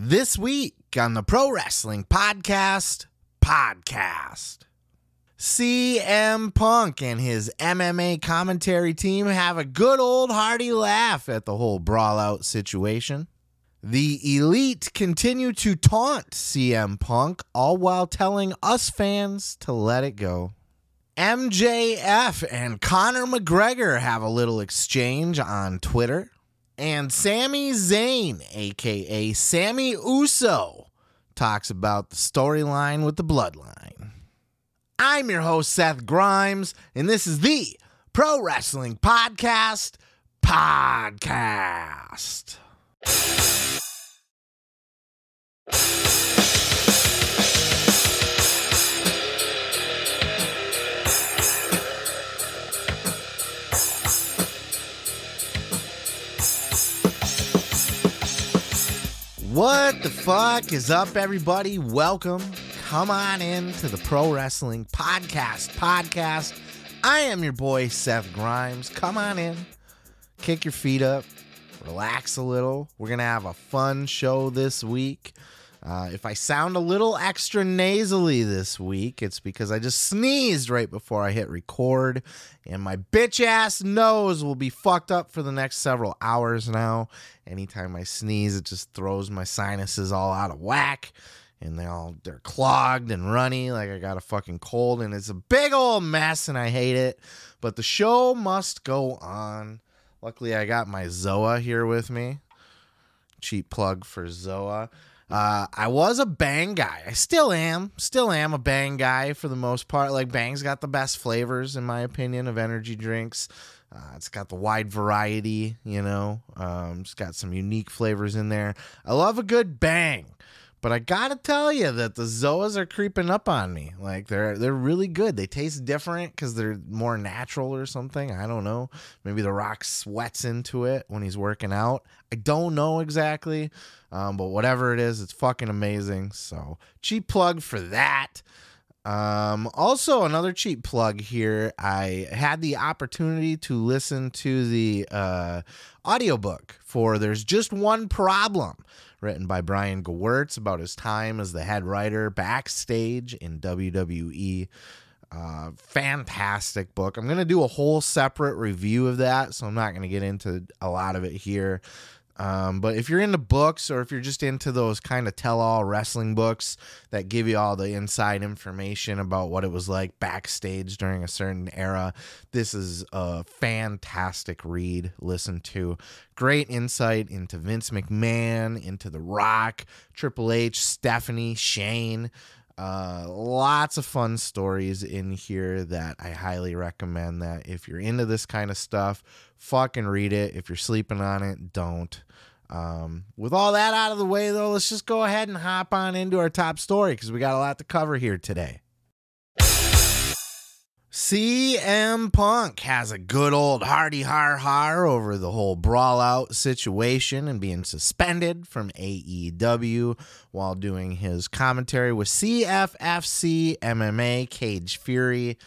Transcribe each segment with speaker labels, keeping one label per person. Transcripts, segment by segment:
Speaker 1: This week on the Pro Wrestling Podcast, podcast. CM Punk and his MMA commentary team have a good old hearty laugh at the whole brawl out situation. The elite continue to taunt CM Punk, all while telling us fans to let it go. MJF and Conor McGregor have a little exchange on Twitter. And Sami Zayn, aka Sami Uso, talks about the storyline with the bloodline. I'm your host, Seth Grimes, and this is the Pro Wrestling Podcast Podcast. What the fuck is up, everybody? Welcome. Come on in to the Pro Wrestling Podcast. Podcast. I am your boy, Seth Grimes. Come on in, kick your feet up, relax a little. We're going to have a fun show this week. Uh, if I sound a little extra nasally this week, it's because I just sneezed right before I hit record, and my bitch ass nose will be fucked up for the next several hours now. Anytime I sneeze, it just throws my sinuses all out of whack, and they all they're clogged and runny like I got a fucking cold, and it's a big old mess, and I hate it. But the show must go on. Luckily, I got my Zoa here with me. Cheap plug for Zoa. Uh, I was a Bang guy. I still am. Still am a Bang guy for the most part. Like Bang's got the best flavors, in my opinion, of energy drinks. Uh, it's got the wide variety, you know. Um, it's got some unique flavors in there. I love a good Bang. But I gotta tell you that the Zoas are creeping up on me. Like they're they're really good. They taste different because they're more natural or something. I don't know. Maybe the Rock sweats into it when he's working out. I don't know exactly. Um, but whatever it is, it's fucking amazing. So cheap plug for that. Um, also, another cheap plug here. I had the opportunity to listen to the uh, audiobook for There's Just One Problem, written by Brian Gewirtz about his time as the head writer backstage in WWE. Uh, fantastic book. I'm going to do a whole separate review of that, so I'm not going to get into a lot of it here. Um, but if you're into books or if you're just into those kind of tell all wrestling books that give you all the inside information about what it was like backstage during a certain era, this is a fantastic read. Listen to great insight into Vince McMahon, into The Rock, Triple H, Stephanie, Shane. Uh, lots of fun stories in here that I highly recommend. That if you're into this kind of stuff, fucking read it. If you're sleeping on it, don't. Um, with all that out of the way, though, let's just go ahead and hop on into our top story because we got a lot to cover here today. CM Punk has a good old hearty har har over the whole brawl out situation and being suspended from AEW while doing his commentary with CFFC MMA Cage Fury.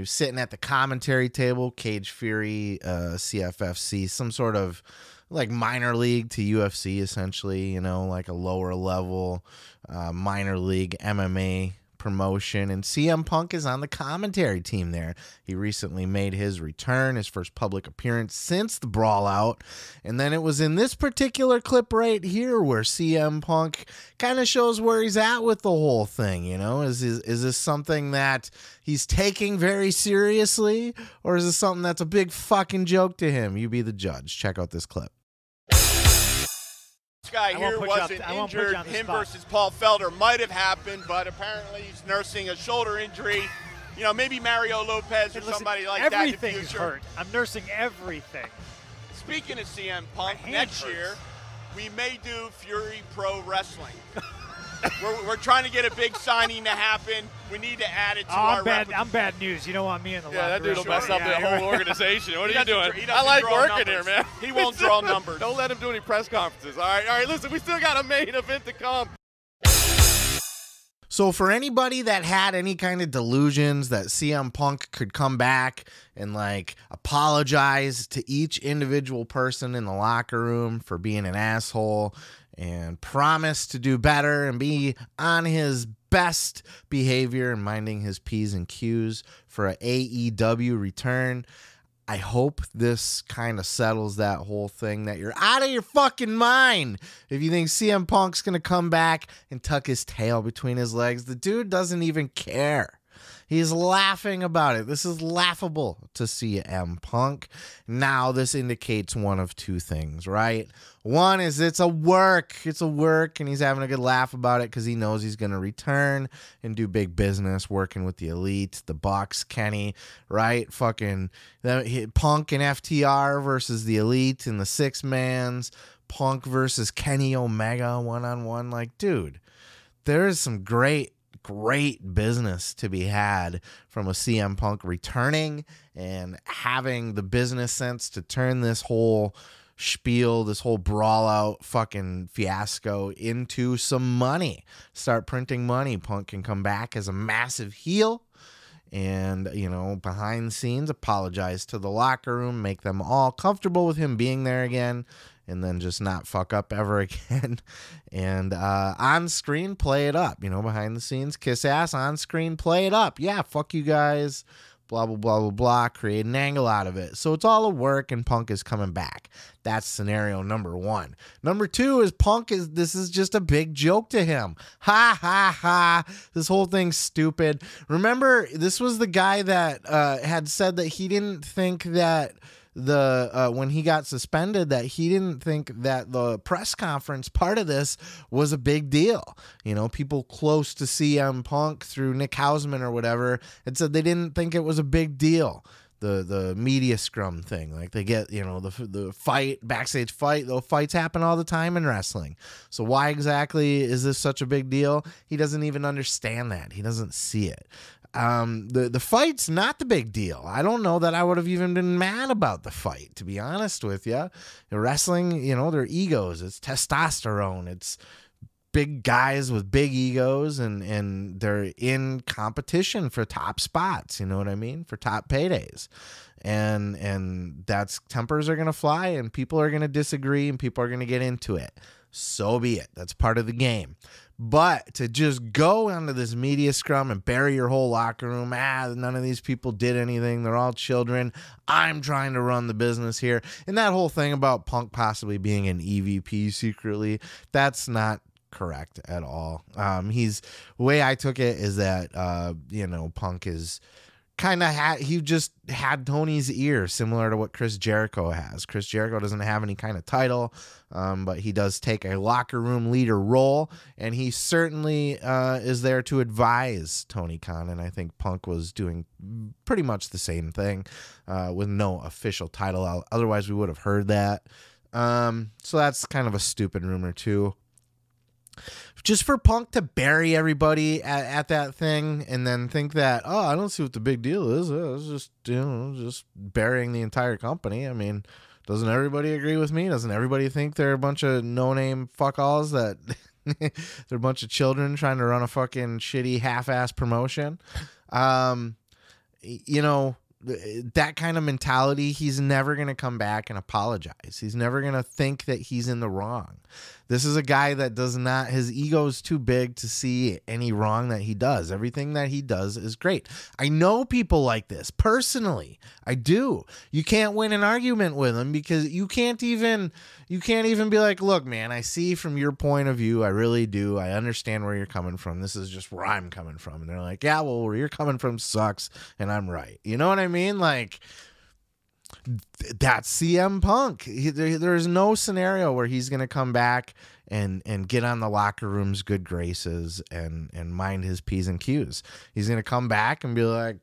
Speaker 1: He was sitting at the commentary table, Cage Fury, uh, CFFC, some sort of like minor league to UFC, essentially, you know, like a lower level uh, minor league MMA promotion. And CM Punk is on the commentary team there. He recently made his return, his first public appearance since the brawl out. And then it was in this particular clip right here where CM Punk kind of shows where he's at with the whole thing. You know, is, is, is this something that he's taking very seriously, or is this something that's a big fucking joke to him? You be the judge. Check out this clip
Speaker 2: guy here wasn't injured. Him spot. versus Paul Felder might have happened, but apparently he's nursing a shoulder injury. You know, maybe Mario Lopez or
Speaker 3: listen,
Speaker 2: somebody like
Speaker 3: that.
Speaker 2: Everything's
Speaker 3: hurt. I'm nursing everything.
Speaker 2: Speaking of CM Punk, next hurts. year we may do Fury Pro Wrestling. we're, we're, trying to get a big signing to happen. We need to add it to
Speaker 3: oh,
Speaker 2: our.
Speaker 3: I'm bad. I'm bad news. You don't want me in the
Speaker 4: yeah, that dude will mess up
Speaker 3: yeah,
Speaker 4: the whole organization. What are you doing? I like working
Speaker 2: numbers.
Speaker 4: here, man.
Speaker 2: He won't draw numbers.
Speaker 4: don't let him do any press conferences. All right, all right. Listen, we still got a main event to come.
Speaker 1: So, for anybody that had any kind of delusions that CM Punk could come back and like apologize to each individual person in the locker room for being an asshole and promised to do better and be on his best behavior and minding his P's and Q's for a AEW return. I hope this kind of settles that whole thing that you're out of your fucking mind if you think CM Punk's going to come back and tuck his tail between his legs. The dude doesn't even care. He's laughing about it. This is laughable to CM Punk. Now, this indicates one of two things, right? One is it's a work. It's a work, and he's having a good laugh about it because he knows he's going to return and do big business working with the elite, the Bucks, Kenny, right? Fucking Punk and FTR versus the elite and the six mans, Punk versus Kenny Omega one on one. Like, dude, there is some great great business to be had from a CM Punk returning and having the business sense to turn this whole spiel, this whole brawl out fucking fiasco into some money. Start printing money. Punk can come back as a massive heel and you know behind the scenes apologize to the locker room make them all comfortable with him being there again and then just not fuck up ever again. and uh, on screen, play it up. You know, behind the scenes, kiss ass. On screen, play it up. Yeah, fuck you guys. Blah blah blah blah blah. Create an angle out of it. So it's all a work, and Punk is coming back. That's scenario number one. Number two is Punk is this is just a big joke to him. Ha ha ha. This whole thing's stupid. Remember, this was the guy that uh, had said that he didn't think that the uh, when he got suspended that he didn't think that the press conference part of this was a big deal. You know, people close to CM Punk through Nick Hausman or whatever had said they didn't think it was a big deal. The the media scrum thing, like they get you know the the fight backstage fight. though fights happen all the time in wrestling. So why exactly is this such a big deal? He doesn't even understand that. He doesn't see it. Um, the the fight's not the big deal. I don't know that I would have even been mad about the fight, to be honest with you. Wrestling, you know, their egos. It's testosterone. It's big guys with big egos, and and they're in competition for top spots. You know what I mean? For top paydays, and and that's tempers are gonna fly, and people are gonna disagree, and people are gonna get into it. So be it. That's part of the game. But to just go onto this media scrum and bury your whole locker room, ah, none of these people did anything. They're all children. I'm trying to run the business here. And that whole thing about Punk possibly being an EVP secretly, that's not correct at all. Um, he's the way I took it is that uh, you know, Punk is kind of had he just had Tony's ear, similar to what Chris Jericho has. Chris Jericho doesn't have any kind of title, um, but he does take a locker room leader role, and he certainly uh, is there to advise Tony Khan. And I think Punk was doing pretty much the same thing uh, with no official title. Otherwise, we would have heard that. Um, so that's kind of a stupid rumor too just for Punk to bury everybody at, at, that thing and then think that, oh, I don't see what the big deal is. It's just, you know, just burying the entire company. I mean, doesn't everybody agree with me? Doesn't everybody think they're a bunch of no name fuckalls that they're a bunch of children trying to run a fucking shitty half ass promotion? Um, you know, that kind of mentality, he's never going to come back and apologize. He's never going to think that he's in the wrong. This is a guy that does not, his ego is too big to see any wrong that he does. Everything that he does is great. I know people like this personally. I do. You can't win an argument with them because you can't even, you can't even be like, look, man, I see from your point of view. I really do. I understand where you're coming from. This is just where I'm coming from. And they're like, yeah, well, where you're coming from sucks. And I'm right. You know what I mean? Like, that's CM Punk. He, there, there's no scenario where he's going to come back and and get on the locker room's good graces and and mind his p's and q's. He's going to come back and be like,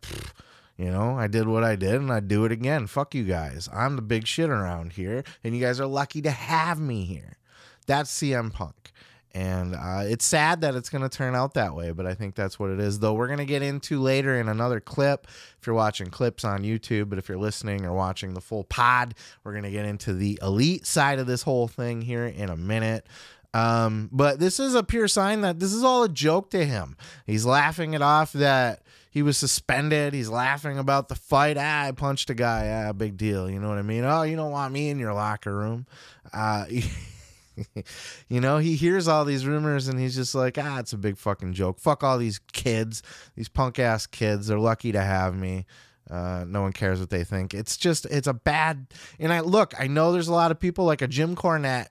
Speaker 1: you know, I did what I did and I do it again. Fuck you guys. I'm the big shit around here, and you guys are lucky to have me here. That's CM Punk. And uh, it's sad that it's going to turn out that way, but I think that's what it is. Though we're going to get into later in another clip if you're watching clips on YouTube, but if you're listening or watching the full pod, we're going to get into the elite side of this whole thing here in a minute. Um, but this is a pure sign that this is all a joke to him. He's laughing it off that he was suspended. He's laughing about the fight. Ah, I punched a guy. Ah, big deal. You know what I mean? Oh, you don't want me in your locker room. Uh, you know, he hears all these rumors and he's just like, ah, it's a big fucking joke. Fuck all these kids, these punk ass kids. They're lucky to have me. Uh, no one cares what they think. It's just, it's a bad. And I look, I know there's a lot of people like a Jim Cornette.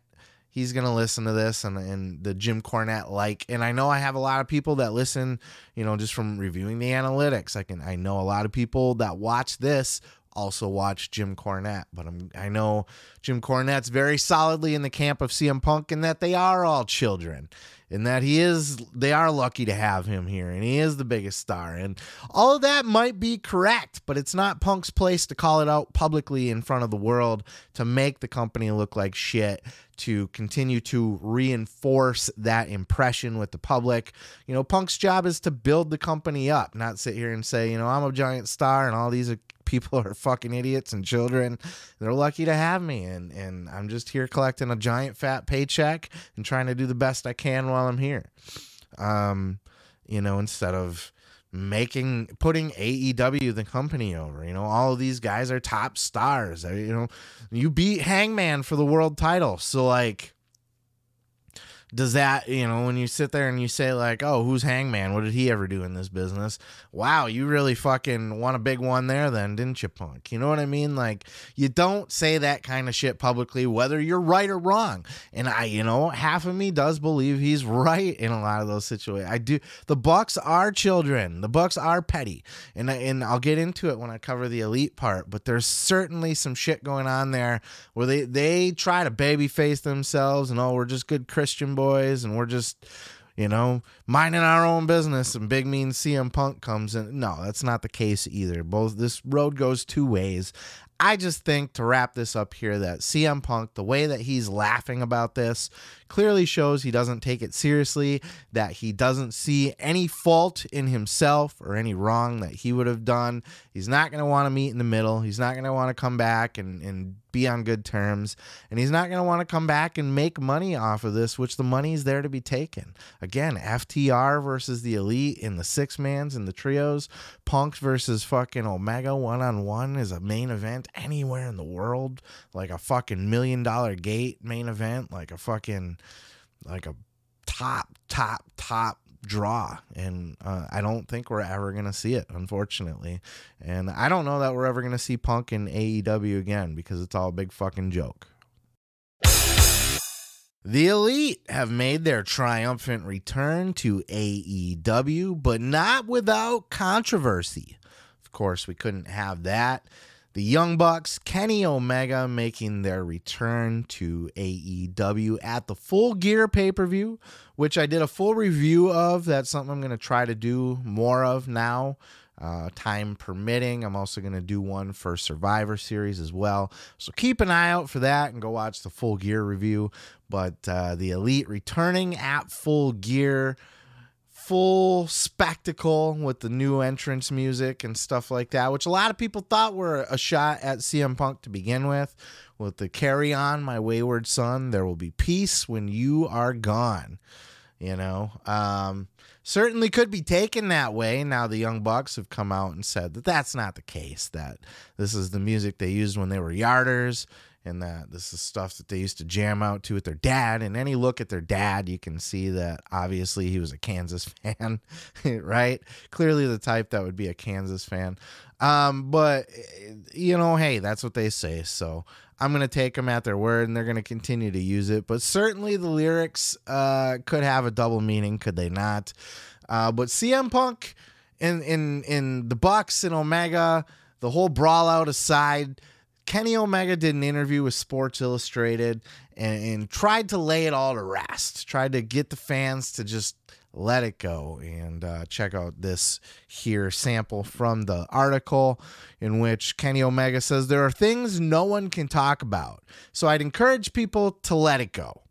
Speaker 1: He's gonna listen to this and and the Jim Cornette like, and I know I have a lot of people that listen, you know, just from reviewing the analytics. I can I know a lot of people that watch this also watch Jim Cornette, but I'm, I know Jim Cornette's very solidly in the camp of CM Punk and that they are all children and that he is they are lucky to have him here and he is the biggest star and all of that might be correct but it's not punk's place to call it out publicly in front of the world to make the company look like shit to continue to reinforce that impression with the public. You know punk's job is to build the company up not sit here and say you know i'm a giant star and all these are people are fucking idiots and children. They're lucky to have me, and and I'm just here collecting a giant fat paycheck and trying to do the best I can while I'm here. Um, you know, instead of making putting AEW the company over. You know, all of these guys are top stars. You know, you beat Hangman for the world title, so like does that you know when you sit there and you say like oh who's hangman? What did he ever do in this business? Wow you really fucking won a big one there then didn't you punk? You know what i mean? Like you don't say that kind of shit publicly whether you're right or wrong. And i you know half of me does believe he's right in a lot of those situations i do the bucks are children. The bucks are petty. And and i'll get into it when i cover the elite part but there's certainly some shit going on there where they they try to babyface themselves and oh we're just good christian boys and we're just you know minding our own business and big mean CM Punk comes in no that's not the case either both this road goes two ways I just think to wrap this up here that CM Punk, the way that he's laughing about this, clearly shows he doesn't take it seriously, that he doesn't see any fault in himself or any wrong that he would have done. He's not going to want to meet in the middle. He's not going to want to come back and, and be on good terms. And he's not going to want to come back and make money off of this, which the money's there to be taken. Again, FTR versus the Elite in the six mans and the trios, Punk versus fucking Omega one on one is a main event anywhere in the world. Like a fucking million dollar gate main event, like a fucking, like a top, top, top draw and uh, i don't think we're ever going to see it unfortunately and i don't know that we're ever going to see punk in aew again because it's all a big fucking joke the Elite have made their triumphant return to AEW, but not without controversy. Of course, we couldn't have that. The Young Bucks, Kenny Omega making their return to AEW at the Full Gear pay per view, which I did a full review of. That's something I'm going to try to do more of now, uh, time permitting. I'm also going to do one for Survivor Series as well. So keep an eye out for that and go watch the Full Gear review. But uh, the Elite returning at Full Gear full spectacle with the new entrance music and stuff like that, which a lot of people thought were a shot at CM Punk to begin with. With the carry on, my wayward son, there will be peace when you are gone. You know, um, certainly could be taken that way. Now the Young Bucks have come out and said that that's not the case. That this is the music they used when they were yarders and that this is stuff that they used to jam out to with their dad. And any look at their dad, you can see that obviously he was a Kansas fan, right? Clearly the type that would be a Kansas fan. Um, but you know, hey, that's what they say. So I'm gonna take them at their word, and they're gonna continue to use it. But certainly the lyrics uh, could have a double meaning, could they not? Uh, but CM Punk in in in the Bucks and Omega, the whole brawl out aside Kenny Omega did an interview with Sports Illustrated and, and, tried to lay it all to rest, tried to get the fans to just let it go. And uh, check out this here sample from the article in which Kenny Omega says there are things no one can talk about. So I'd encourage people to let it go,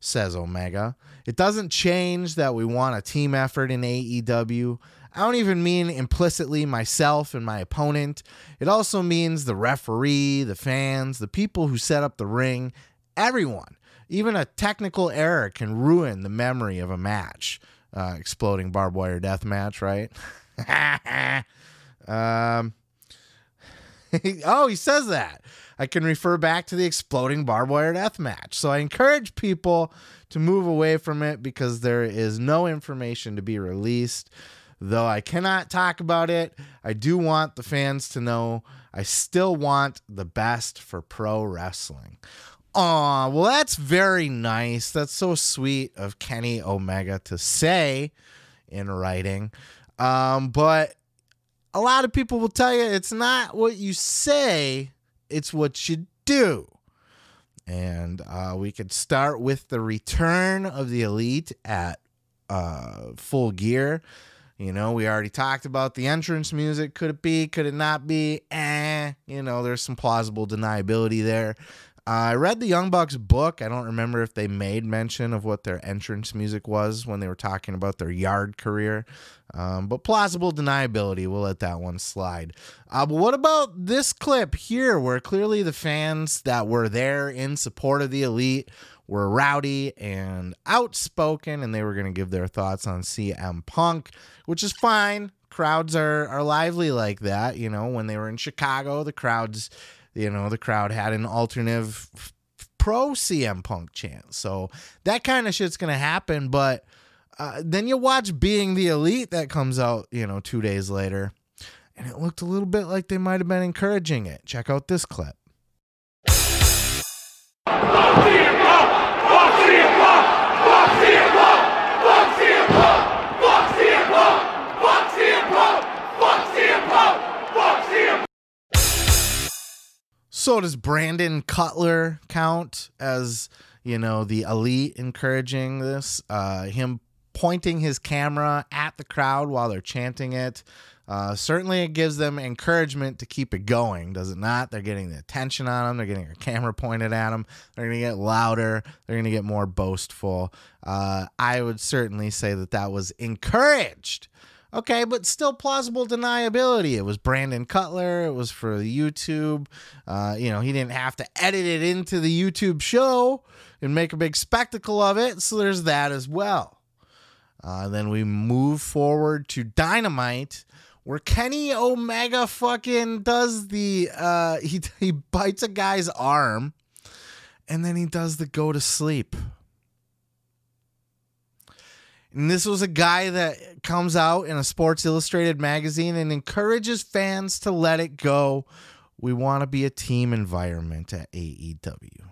Speaker 1: says Omega. It doesn't change that we want a team effort in AEW. I don't even mean implicitly myself and my opponent. It also means the referee, the fans, the people who set up the ring, everyone. Even a technical error can ruin the memory of a match. Uh, exploding barbed wire death match, right? um, oh, he says that. I can refer back to the exploding barbed wire death match. So I encourage people to move away from it because there is no information to be released. Though I cannot talk about it, I do want the fans to know I still want the best for pro wrestling. Aw, well, that's very nice. That's so sweet of Kenny Omega to say in writing. Um, but a lot of people will tell you it's not what you say, it's what you do. And uh, we could start with the return of the elite at uh, full gear. You know, we already talked about the entrance music. Could it be? Could it not be? Eh, you know, there's some plausible deniability there. Uh, I read the Young Bucks book. I don't remember if they made mention of what their entrance music was when they were talking about their yard career. Um, but plausible deniability, we'll let that one slide. Uh, but what about this clip here, where clearly the fans that were there in support of the elite were rowdy and outspoken, and they were going to give their thoughts on CM Punk, which is fine. Crowds are are lively like that. You know, when they were in Chicago, the crowds, you know, the crowd had an alternative pro CM Punk chant. So that kind of shit's going to happen. But uh, then you watch Being the Elite that comes out, you know, two days later, and it looked a little bit like they might have been encouraging it. Check out this clip. So does Brandon Cutler count as you know the elite encouraging this? Uh, him pointing his camera at the crowd while they're chanting it. Uh, certainly, it gives them encouragement to keep it going, does it not? They're getting the attention on them. They're getting a camera pointed at them. They're going to get louder. They're going to get more boastful. Uh, I would certainly say that that was encouraged. Okay, but still plausible deniability. It was Brandon Cutler. It was for the YouTube. Uh, you know, he didn't have to edit it into the YouTube show and make a big spectacle of it. So there's that as well. Uh, then we move forward to Dynamite, where Kenny Omega fucking does the uh, he he bites a guy's arm, and then he does the go to sleep. And this was a guy that comes out in a Sports Illustrated magazine and encourages fans to let it go. We want to be a team environment at AEW.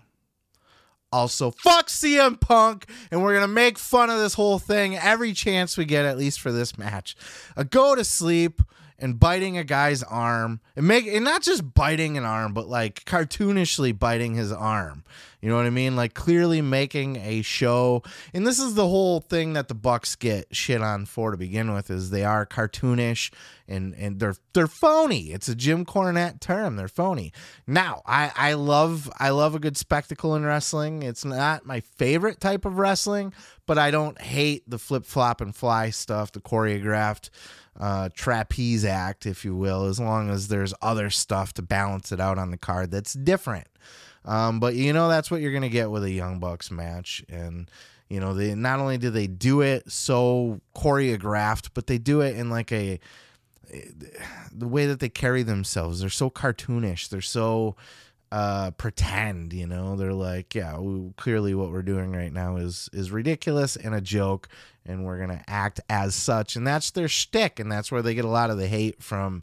Speaker 1: Also, fuck CM Punk, and we're gonna make fun of this whole thing every chance we get, at least for this match. A go to sleep and biting a guy's arm and make and not just biting an arm but like cartoonishly biting his arm. You know what i mean? Like clearly making a show. And this is the whole thing that the bucks get shit on for to begin with is they are cartoonish and and they're they're phony. It's a jim cornette term. They're phony. Now i i love i love a good spectacle in wrestling. It's not my favorite type of wrestling but i don't hate the flip flop and fly stuff the choreographed uh, trapeze act, if you will, as long as there's other stuff to balance it out on the card that's different. Um, but you know that's what you're gonna get with a Young Bucks match, and you know they not only do they do it so choreographed, but they do it in like a the way that they carry themselves. They're so cartoonish. They're so uh pretend you know they're like yeah we, clearly what we're doing right now is is ridiculous and a joke and we're gonna act as such and that's their shtick and that's where they get a lot of the hate from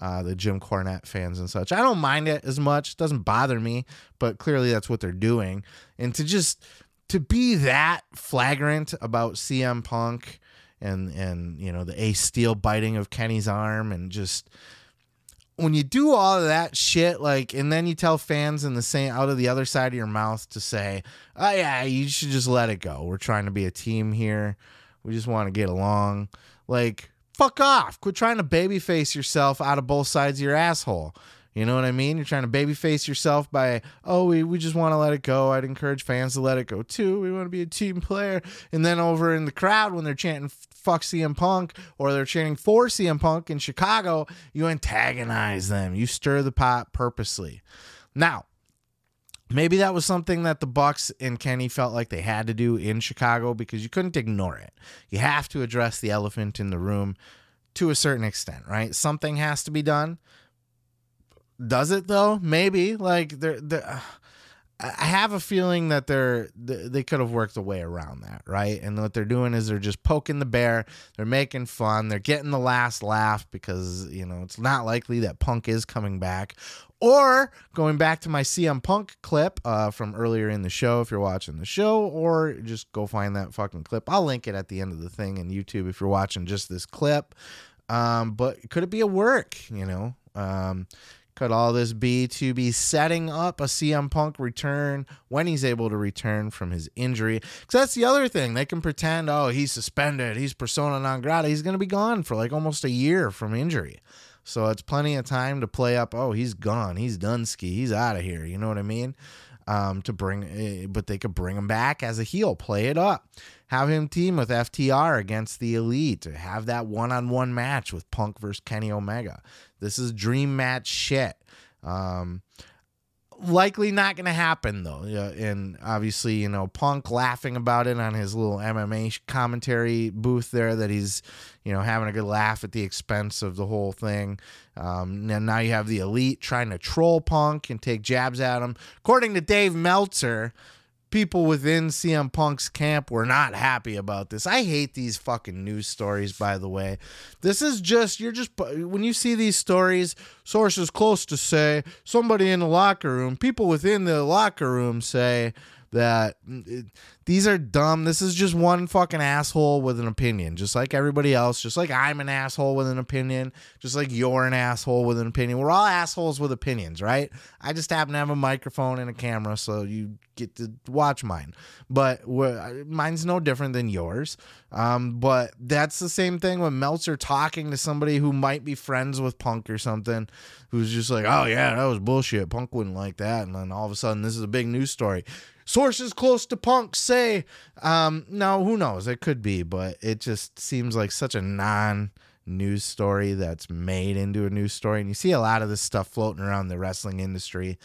Speaker 1: uh, the Jim Cornette fans and such. I don't mind it as much; it doesn't bother me. But clearly, that's what they're doing, and to just to be that flagrant about CM Punk and and you know the Ace Steel biting of Kenny's arm and just when you do all of that shit, like, and then you tell fans in the same out of the other side of your mouth to say, "Oh yeah, you should just let it go. We're trying to be a team here. We just want to get along." Like, fuck off. Quit trying to babyface yourself out of both sides of your asshole. You know what I mean? You're trying to babyface yourself by, oh, we, we just want to let it go. I'd encourage fans to let it go too. We want to be a team player. And then over in the crowd, when they're chanting fuck CM Punk or they're chanting for CM Punk in Chicago, you antagonize them. You stir the pot purposely. Now, maybe that was something that the Bucks and Kenny felt like they had to do in Chicago because you couldn't ignore it. You have to address the elephant in the room to a certain extent, right? Something has to be done. Does it though? Maybe. Like they're, they're I have a feeling that they're they could have worked a way around that, right? And what they're doing is they're just poking the bear. They're making fun. They're getting the last laugh because you know it's not likely that Punk is coming back. Or going back to my CM Punk clip uh, from earlier in the show, if you're watching the show, or just go find that fucking clip. I'll link it at the end of the thing in YouTube if you're watching just this clip. Um, but could it be a work? You know, um, could all this be to be setting up a CM Punk return when he's able to return from his injury? Because that's the other thing. They can pretend, oh, he's suspended, he's persona non grata. He's going to be gone for like almost a year from injury. So it's plenty of time to play up, oh, he's gone, he's done ski, he's out of here. You know what I mean? Um, to bring, eh, but they could bring him back as a heel, play it up, have him team with FTR against the Elite, have that one on one match with Punk versus Kenny Omega. This is dream match shit. Um, likely not going to happen though. Yeah, And obviously, you know, Punk laughing about it on his little MMA commentary booth there that he's, you know, having a good laugh at the expense of the whole thing. Um, and now you have the elite trying to troll Punk and take jabs at him. According to Dave Meltzer, people within CM Punk's camp were not happy about this. I hate these fucking news stories, by the way. This is just, you're just, when you see these stories, sources close to say, somebody in the locker room, people within the locker room say, that mm, it, these are dumb. This is just one fucking asshole with an opinion, just like everybody else, just like I'm an asshole with an opinion, just like you're an asshole with an opinion. We're all assholes with opinions, right? I just happen to have a microphone and a camera, so you get to watch mine. But mine's no different than yours. Um, but that's the same thing when Meltzer talking to somebody who might be friends with Punk or something, who's just like, oh, yeah, that was bullshit. Punk wouldn't like that. And then all of a sudden, this is a big news story sources close to Punk say, um, no, who knows? It could be, but it just seems like such a non news story that's made into a news story. And you see a lot of this stuff floating around the wrestling industry.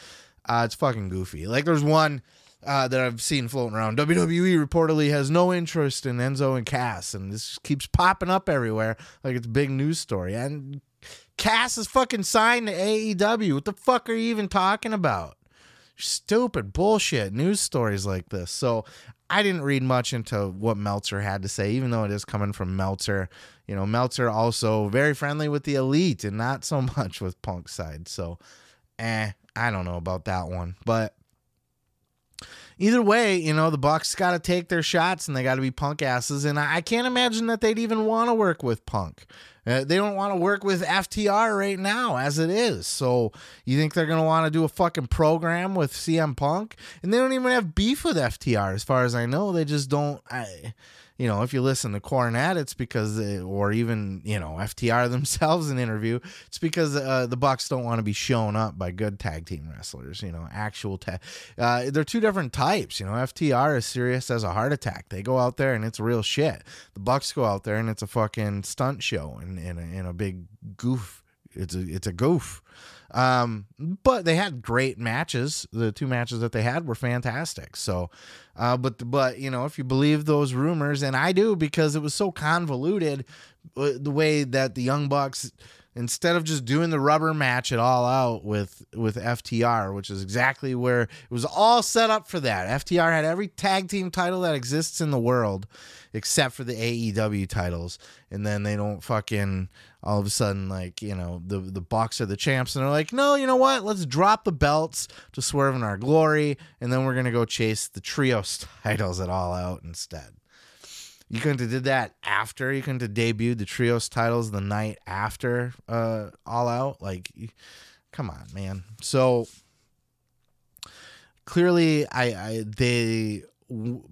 Speaker 1: Uh, it's fucking goofy. Like there's one uh, that I've seen floating around. WWE reportedly has no interest in Enzo and Cass, and this keeps popping up everywhere like it's a big news story. And Cass is fucking signed to AEW. What the fuck are you even talking about? Stupid bullshit news stories like this. So I didn't read much into what Meltzer had to say, even though it is coming from Meltzer. You know, Meltzer also very friendly with the elite and not so much with Punk's side. So, eh, I don't know about that one. But either way, you know, the Bucks got to take their shots and they got to be punk asses. And I, can't imagine that they'd even want to work with Punk. Uh, they don't want to work with FTR right now as it is. So you think they're going to want to do a fucking program with CM Punk? And they don't even have beef with FTR as far as I know. They just don't. I, you know, if you listen to Cornette, it's because, they, or even you know FTR themselves in interview, it's because uh, the Bucks don't want to be shown up by good tag team wrestlers. You know, actual tag. Uh, they're two different types. You know, FTR is serious as a heart attack. They go out there and it's real shit. The Bucks go out there and it's a fucking stunt show and in, a, in a big goof. It's a it's a goof. Um, but they had great matches. The two matches that they had were fantastic. So, uh, but but you know, if you believe those rumors, and I do because it was so convoluted, uh, the way that the Young Bucks instead of just doing the rubber match it all out with with FTR, which is exactly where it was all set up for that. FTR had every tag team title that exists in the world except for the AEW titles, and then they don't fucking all of a sudden like you know the the Bucks are the champs, and they're like, no, you know what? Let's drop the belts to Swerve in our glory, and then we're gonna go chase the trios titles at all out instead. You couldn't have did that after. You couldn't have debuted the trios titles the night after uh, All Out. Like, come on, man. So clearly, I, I they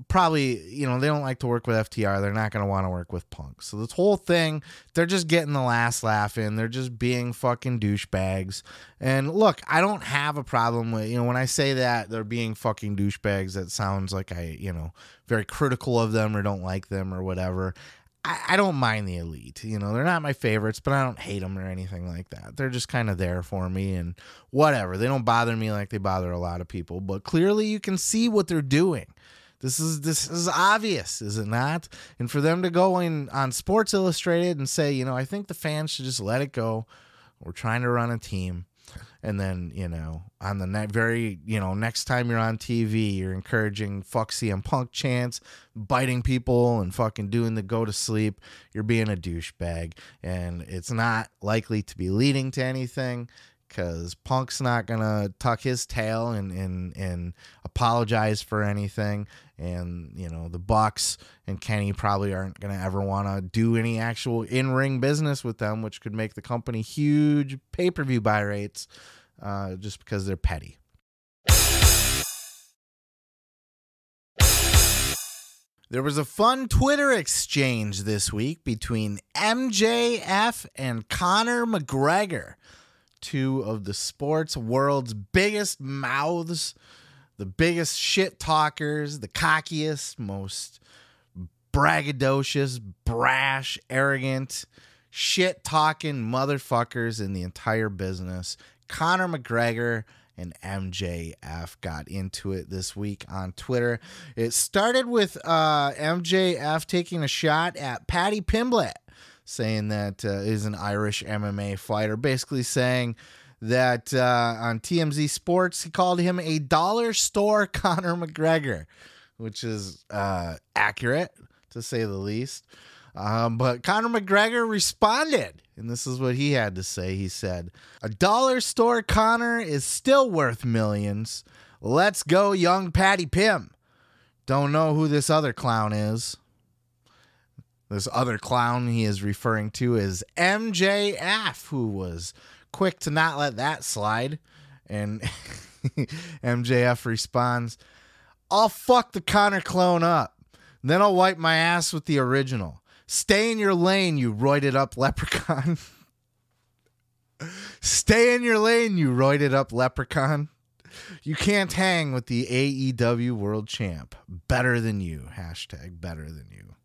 Speaker 1: probably you know they don't like to work with FTR. They're not going to want to work with Punk. So this whole thing, they're just getting the last laugh in. They're just being fucking douchebags. And look, I don't have a problem with you know when I say that they're being fucking douchebags. That sounds like I you know very critical of them or don't like them or whatever. I, I don't mind the elite. You know, they're not my favorites, but I don't hate them or anything like that. They're just kind of there for me and whatever. They don't bother me like they bother a lot of people. But clearly, you can see what they're doing this is this is obvious, is it not? And for them to go in on Sports Illustrated and say, you know, I think the fans should just let it go. We're trying to run a team. and then you know on the ne- very you know next time you're on TV, you're encouraging fuck CM Punk chants, biting people, and fucking doing the go to sleep. You're being a douchebag, and it's not likely to be leading to anything because Punk's not gonna tuck his tail and and and apologize for anything, and you know the Bucks and Kenny probably aren't gonna ever want to do any actual in ring business with them, which could make the company huge pay per view buy rates, uh, just because they're petty. There was a fun Twitter exchange this week between MJF and Conor McGregor two of the sports world's biggest mouths, the biggest shit talkers, the cockiest, most braggadocious, brash, arrogant, shit talking motherfuckers in the entire business. Conor McGregor and MJF got into it this week on Twitter. It started with uh, MJF taking a shot at Paddy Pimblett saying that uh, is an Irish MMA fighter, basically saying that uh, on TMZ Sports he called him a dollar store Conor McGregor, which is uh, accurate to say the least. Um, but Conor McGregor responded, and this is what he had to say. He said, A dollar store Conor is still worth millions. Let's go, young Paddy Pim. Don't know who this other clown is. This other clown he is referring to is MJF, who was quick to not let that slide. And MJF responds, I'll fuck the Conor clone up. Then I'll wipe my ass with the original. Stay in your lane, you roided up leprechaun. Stay in your lane, you roided up leprechaun. You can't hang with the AEW world champ. Better than you. Hashtag better than you.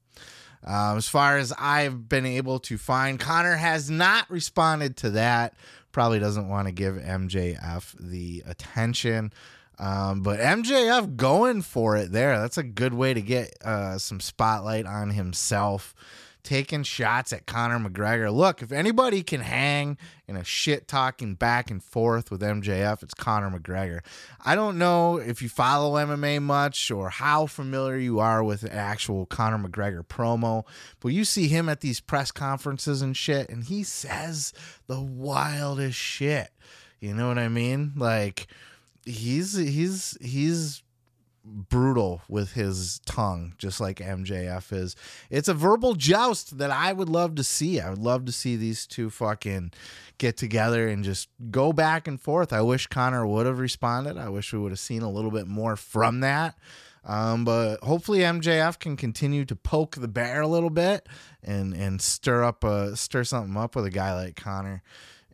Speaker 1: Um, as far as I've been able to find, Conor has not responded to that. Probably doesn't want to give MJF the attention. Um, but MJF going for it there. That's a good way to get uh, some spotlight on himself taking shots at Conor McGregor. Look, if anybody can hang in a shit talking back and forth with MJF, it's Conor McGregor. I don't know if you follow MMA much or how familiar you are with the actual Conor McGregor promo, but you see him at these press conferences and shit, and he says the wildest shit. You know what I mean? Like he's he's he's brutal with his tongue, just like MJF is. It's a verbal joust that I would love to see. I would love to see these two fucking get together and just go back and forth. I wish Conor would have responded. I wish we would have seen a little bit more from that. Um, but hopefully MJF can continue to poke the bear a little bit and and stir up a stir something up with a guy like Conor.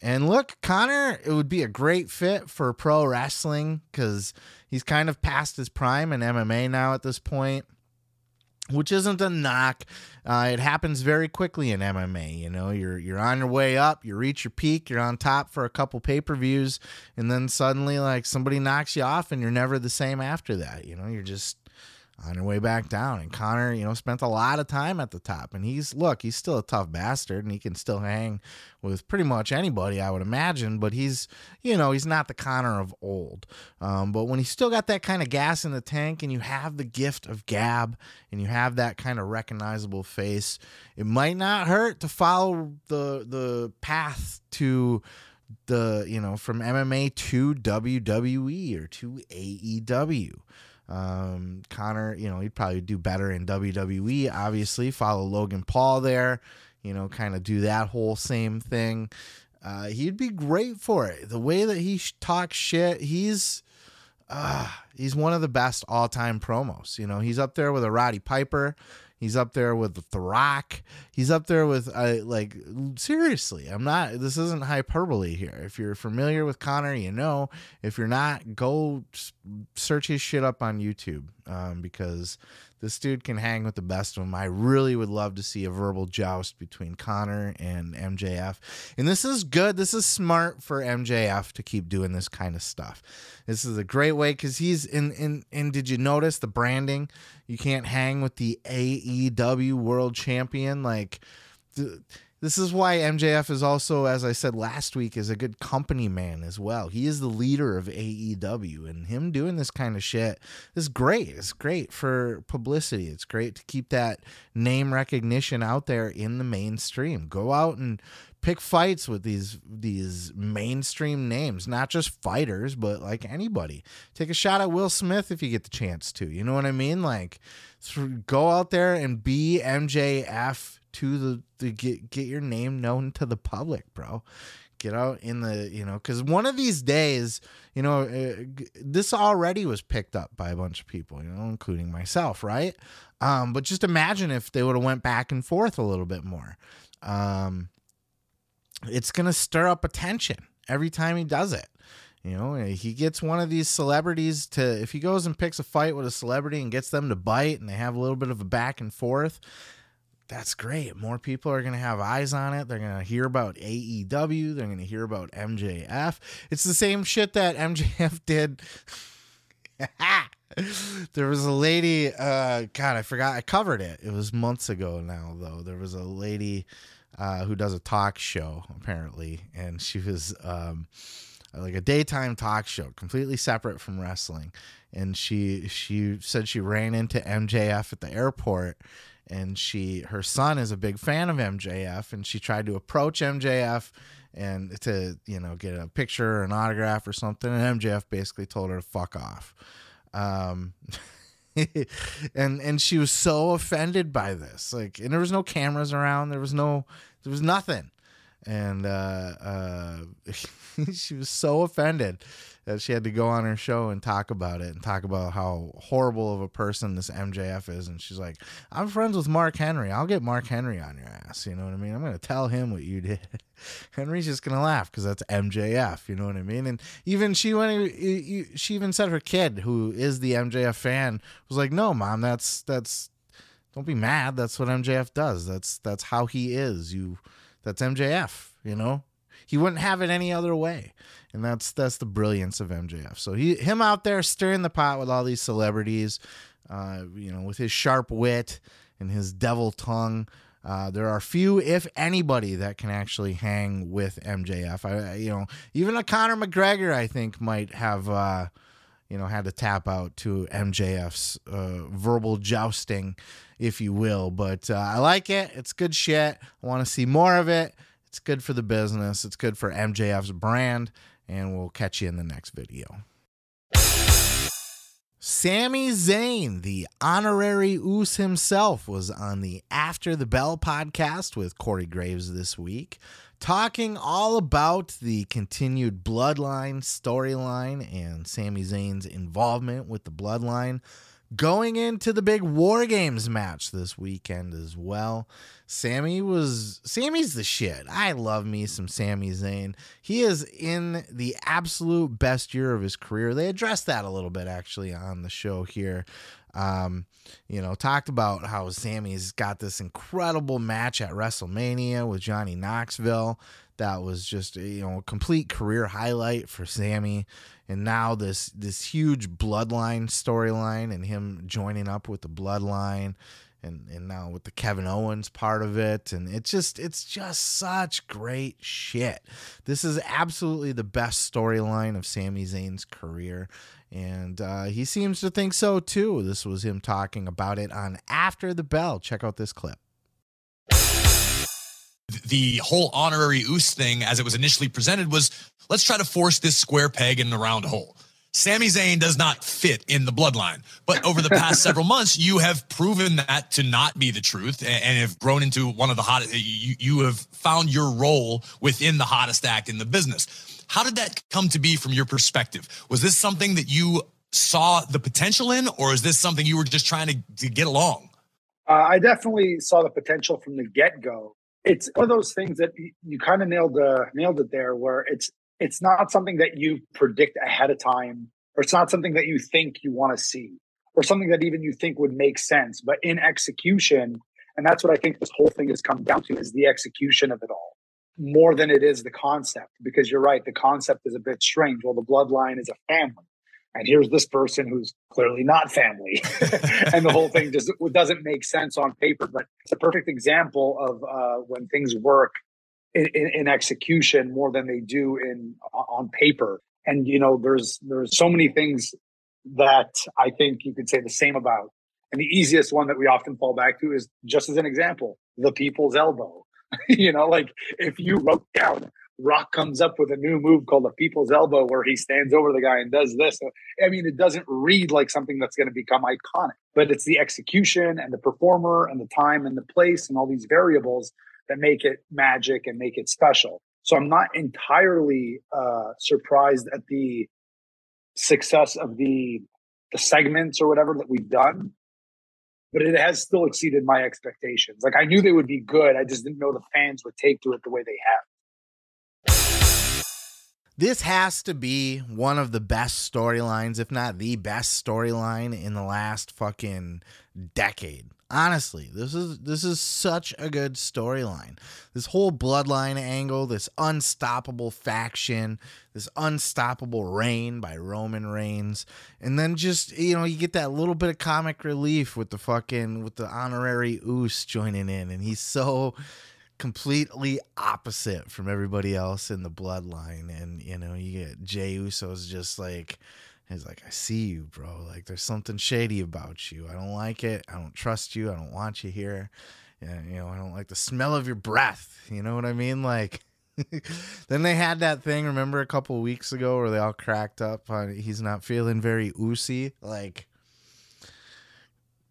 Speaker 1: And look, Conor, it would be a great fit for pro wrestling because he's kind of past his prime in MMA now at this point, which isn't a knock. Uh, it happens very quickly in MMA. You know, you're you're on your way up, you reach your peak, you're on top for a couple pay per views, and then suddenly like somebody knocks you off, and you're never the same after that. You know, you're just on your way back down. And Conor, you know, spent a lot of time at the top. And he's, look, he's still a tough bastard and he can still hang with pretty much anybody, I would imagine. But he's, you know, he's not the Conor of old. Um, but when he's still got that kind of gas in the tank and you have the gift of gab and you have that kind of recognizable face, it might not hurt to follow the, the path to the, you know, from MMA to WWE or to AEW. Um, Conor, you know, he'd probably do better in WWE, obviously. Follow Logan Paul there, you know, kind of do that whole same thing. Uh, he'd be great for it. The way that he sh- talks shit, he's uh, he's one of the best all time promos. You know, he's up there with a Roddy Piper. He's up there with The Rock. He's up there with uh, like seriously. I'm not. This isn't hyperbole here. If you're familiar with Conor, you know. If you're not, go search his shit up on YouTube um, because this dude can hang with the best of them. I really would love to see a verbal joust between Conor and MJF. And this is good. This is smart for MJF to keep doing this kind of stuff. This is a great way because he's in, in. Did you notice the branding? You can't hang with the AEW World Champion. Like, this is why MJF is also, as I said last week, is a good company man as well. He is the leader of AEW, and him doing this kind of shit is great. It's great for publicity. It's great to keep that name recognition out there in the mainstream. Go out and pick fights with these these mainstream names, not just fighters, but like anybody. Take a shot at Will Smith if you get the chance to. You know what I mean? Like, go out there and be MJF to the, the get get your name known to the public, bro. Get out in the you know because one of these days, you know, uh, this already was picked up by a bunch of people, you know, including myself, right? Um, but just imagine if they would have went back and forth a little bit more. Um, it's gonna stir up attention every time he does it. You know, he gets one of these celebrities to, if he goes and picks a fight with a celebrity and gets them to bite and they have a little bit of a back and forth, that's great. More people are going to have eyes on it. They're going to hear about AEW. They're going to hear about MJF. It's the same shit that MJF did. there was a lady, uh, God, I forgot. I covered it. It was months ago now, though. There was a lady uh, who does a talk show, apparently, and she was um, like a daytime talk show, completely separate from wrestling. And she she said she ran into MJF at the airport and she her son is a big fan of MJF and she tried to approach MJF and to you know get a picture or an autograph or something and MJF basically told her to fuck off. Um and and she was so offended by this like and there was no cameras around there was no there was nothing. And uh uh she was so offended that she had to go on her show and talk about it and talk about how horrible of a person this MJF is. And she's like, I'm friends with Mark Henry. I'll get Mark Henry on your ass. You know what I mean? I'm going to tell him what you did. Henry's just going to laugh because that's MJF. You know what I mean? And even she went, she even said her kid, who is the MJF fan, was like, no, mom, that's, that's, don't be mad. That's what MJF does. That's, that's how he is. You, that's MJF, you know? He wouldn't have it any other way and that's that's the brilliance of MJF. So he him out there stirring the pot with all these celebrities, uh, you know, with his sharp wit and his devil tongue. Uh, there are few, if anybody, that can actually hang with MJF. I, you know, even a Conor McGregor, I think, might have, uh, you know, had to tap out to MJF's uh, verbal jousting, if you will. But uh, I like it. It's good shit. I want to see more of it. It's good for the business. It's good for MJF's brand and we'll catch you in the next video. Sami Zayn, the honorary Uce himself, was on the After the Bell podcast with Corey Graves this week, talking all about the continued Bloodline storyline and Sami Zayn's involvement with the Bloodline going into the big War Games match this weekend as well. Sammy was Sammy's the shit. I love me some Sami Zayn. He is in the absolute best year of his career. They addressed that a little bit actually on the show here. Um, you know, talked about how Sammy's got this incredible match at WrestleMania with Johnny Knoxville. That was just you know a complete career highlight for Sammy, and now this this huge bloodline storyline and him joining up with the bloodline and and now with the Kevin Owens part of it and it's just it's just such great shit. This is absolutely the best storyline of Sami Zayn's career and uh, he seems to think so too. This was him talking about it on After the Bell. Check out this clip
Speaker 5: the whole honorary Uce thing, as it was initially presented, was let's try to force this square peg in the round hole. Sami Zayn does not fit in the bloodline. But over the past several months, you have proven that to not be the truth and have grown into one of the hottest. You, you have found your role within the hottest act in the business. How did that come to be from your perspective? Was this something that you saw the potential in, or is this something you were just trying to, to get along?
Speaker 6: Uh, I definitely saw the potential from the get go it's one of those things that you, kind of nailed uh, nailed it there, where it's it's not something that you predict ahead of time, or it's not something that you think you want to see, or something that even you think would make sense. But in execution, and that's what I think this whole thing has come down to is the execution of it all more than it is the concept. Because you're right, the concept is a bit strange. Well, the bloodline is a family. And here's this person who's clearly not family. And the whole thing just doesn't make sense on paper but it's a perfect example of uh, when things work in, in, in, execution more than they do in on paper. And you know there's there's so many things that i think you could say the same about. And the easiest one that we often fall back to is just as an example the people's elbow. You know like if you wrote down Rock comes up with a new move called the People's Elbow, where he stands over the guy and does this. I mean, it doesn't read like something that's going to become iconic, but it's the execution and the performer and the time and the place and all these variables that make it magic and make it special. So I'm not entirely uh, surprised at the success of the the segments or whatever that we've done, but it has still exceeded my expectations. Like I knew they would be good, I just didn't know the fans would take to it the way they have.
Speaker 1: This has to be one of the best storylines, if not the best storyline in the last fucking decade. Honestly, this is this is such a good storyline. This whole bloodline angle, this unstoppable faction, this unstoppable reign by Roman Reigns, and then just you know you get that little bit of comic relief with the fucking with the honorary Uce joining in, and he's so completely opposite from everybody else in the bloodline. And, you know, you get Jey Uso's just like, he's like, I see you, bro. Like, there's something shady about you. I don't like it. I don't trust you. I don't want you here. Yeah, you know, I don't like the smell of your breath. You know what I mean? Like, then they had that thing, remember a couple weeks ago where they all cracked up on he's not feeling very Ucey. Like,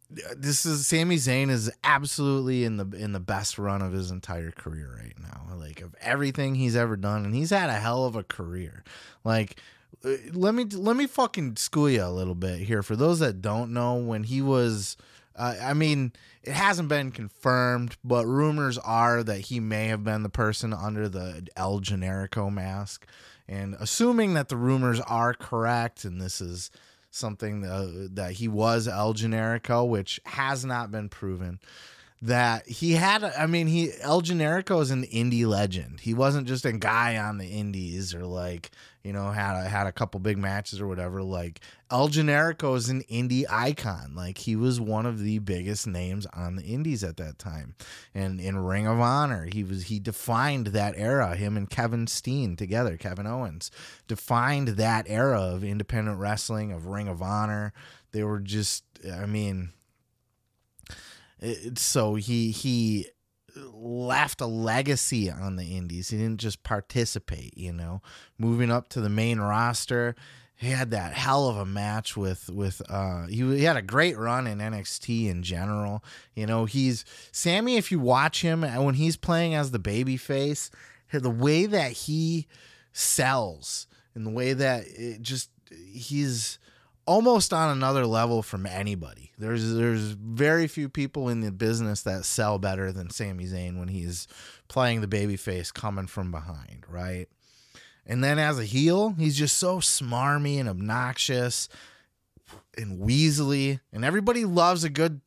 Speaker 1: this is Sami Zayn is absolutely in the in the best run of his entire career right now. Like of everything he's ever done, and he's had a hell of a career. Like uh, let me let me fucking school you a little bit here. For those that don't know, when he was, uh, I mean, it hasn't been confirmed, but rumors are that he may have been the person under the El Generico mask. And assuming that the rumors are correct, and this is something that, that he was El Generico, which has not been proven. That he had, I mean, he El Generico is an indie legend. He wasn't just a guy on the indies or like you know, had a, had a couple big matches or whatever. Like El Generico is an indie icon. Like he was one of the biggest names on the indies at that time. And in Ring of Honor, he was he defined that era. Him and Kevin Steen together, Kevin Owens, defined that era of independent wrestling, of Ring of Honor. They were just, I mean, it, so he he left a legacy on the indies. He didn't just participate, you know. Moving up to the main roster, he had that hell of a match with with uh he, he had a great run in NXT in general. You know, he's Sammy if you watch him uh, when he's playing as the baby face, the way that he sells and the way that it just he's almost on another level from anybody. There's there's very few people in the business that sell better than Sami Zayn when he's playing the babyface coming from behind, right? And then as a heel, he's just so smarmy and obnoxious and Weasley, and everybody loves a good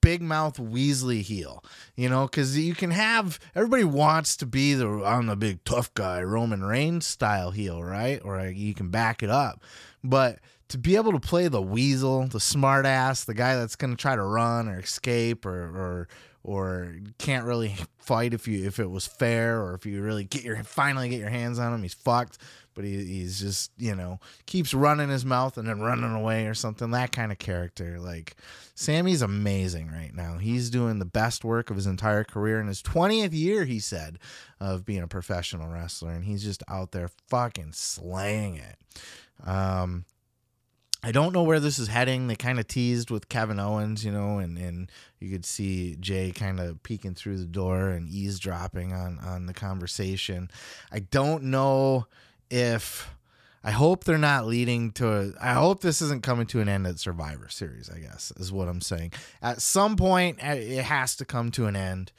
Speaker 1: big mouth Weasley heel, you know, because you can have everybody wants to be the on the big tough guy Roman Reigns style heel, right? Or you can back it up, but to be able to play the weasel, the smartass, the guy that's going to try to run or escape or or or can't really fight if you if it was fair or if you really get your finally get your hands on him, he's fucked. But he, he's just you know keeps running his mouth and then running away or something. That kind of character. Like Sammy's amazing right now. He's doing the best work of his entire career in his twentieth year. He said of being a professional wrestler, and he's just out there fucking slaying it. Um, I don't know where this is heading. They kind of teased with Kevin Owens, you know, and, and you could see Jey kind of peeking through the door and eavesdropping on on the conversation. I don't know if I hope they're not leading to a, I hope this isn't coming to an end at Survivor Series, I guess, is what I'm saying. At some point eh, it has to come to an end.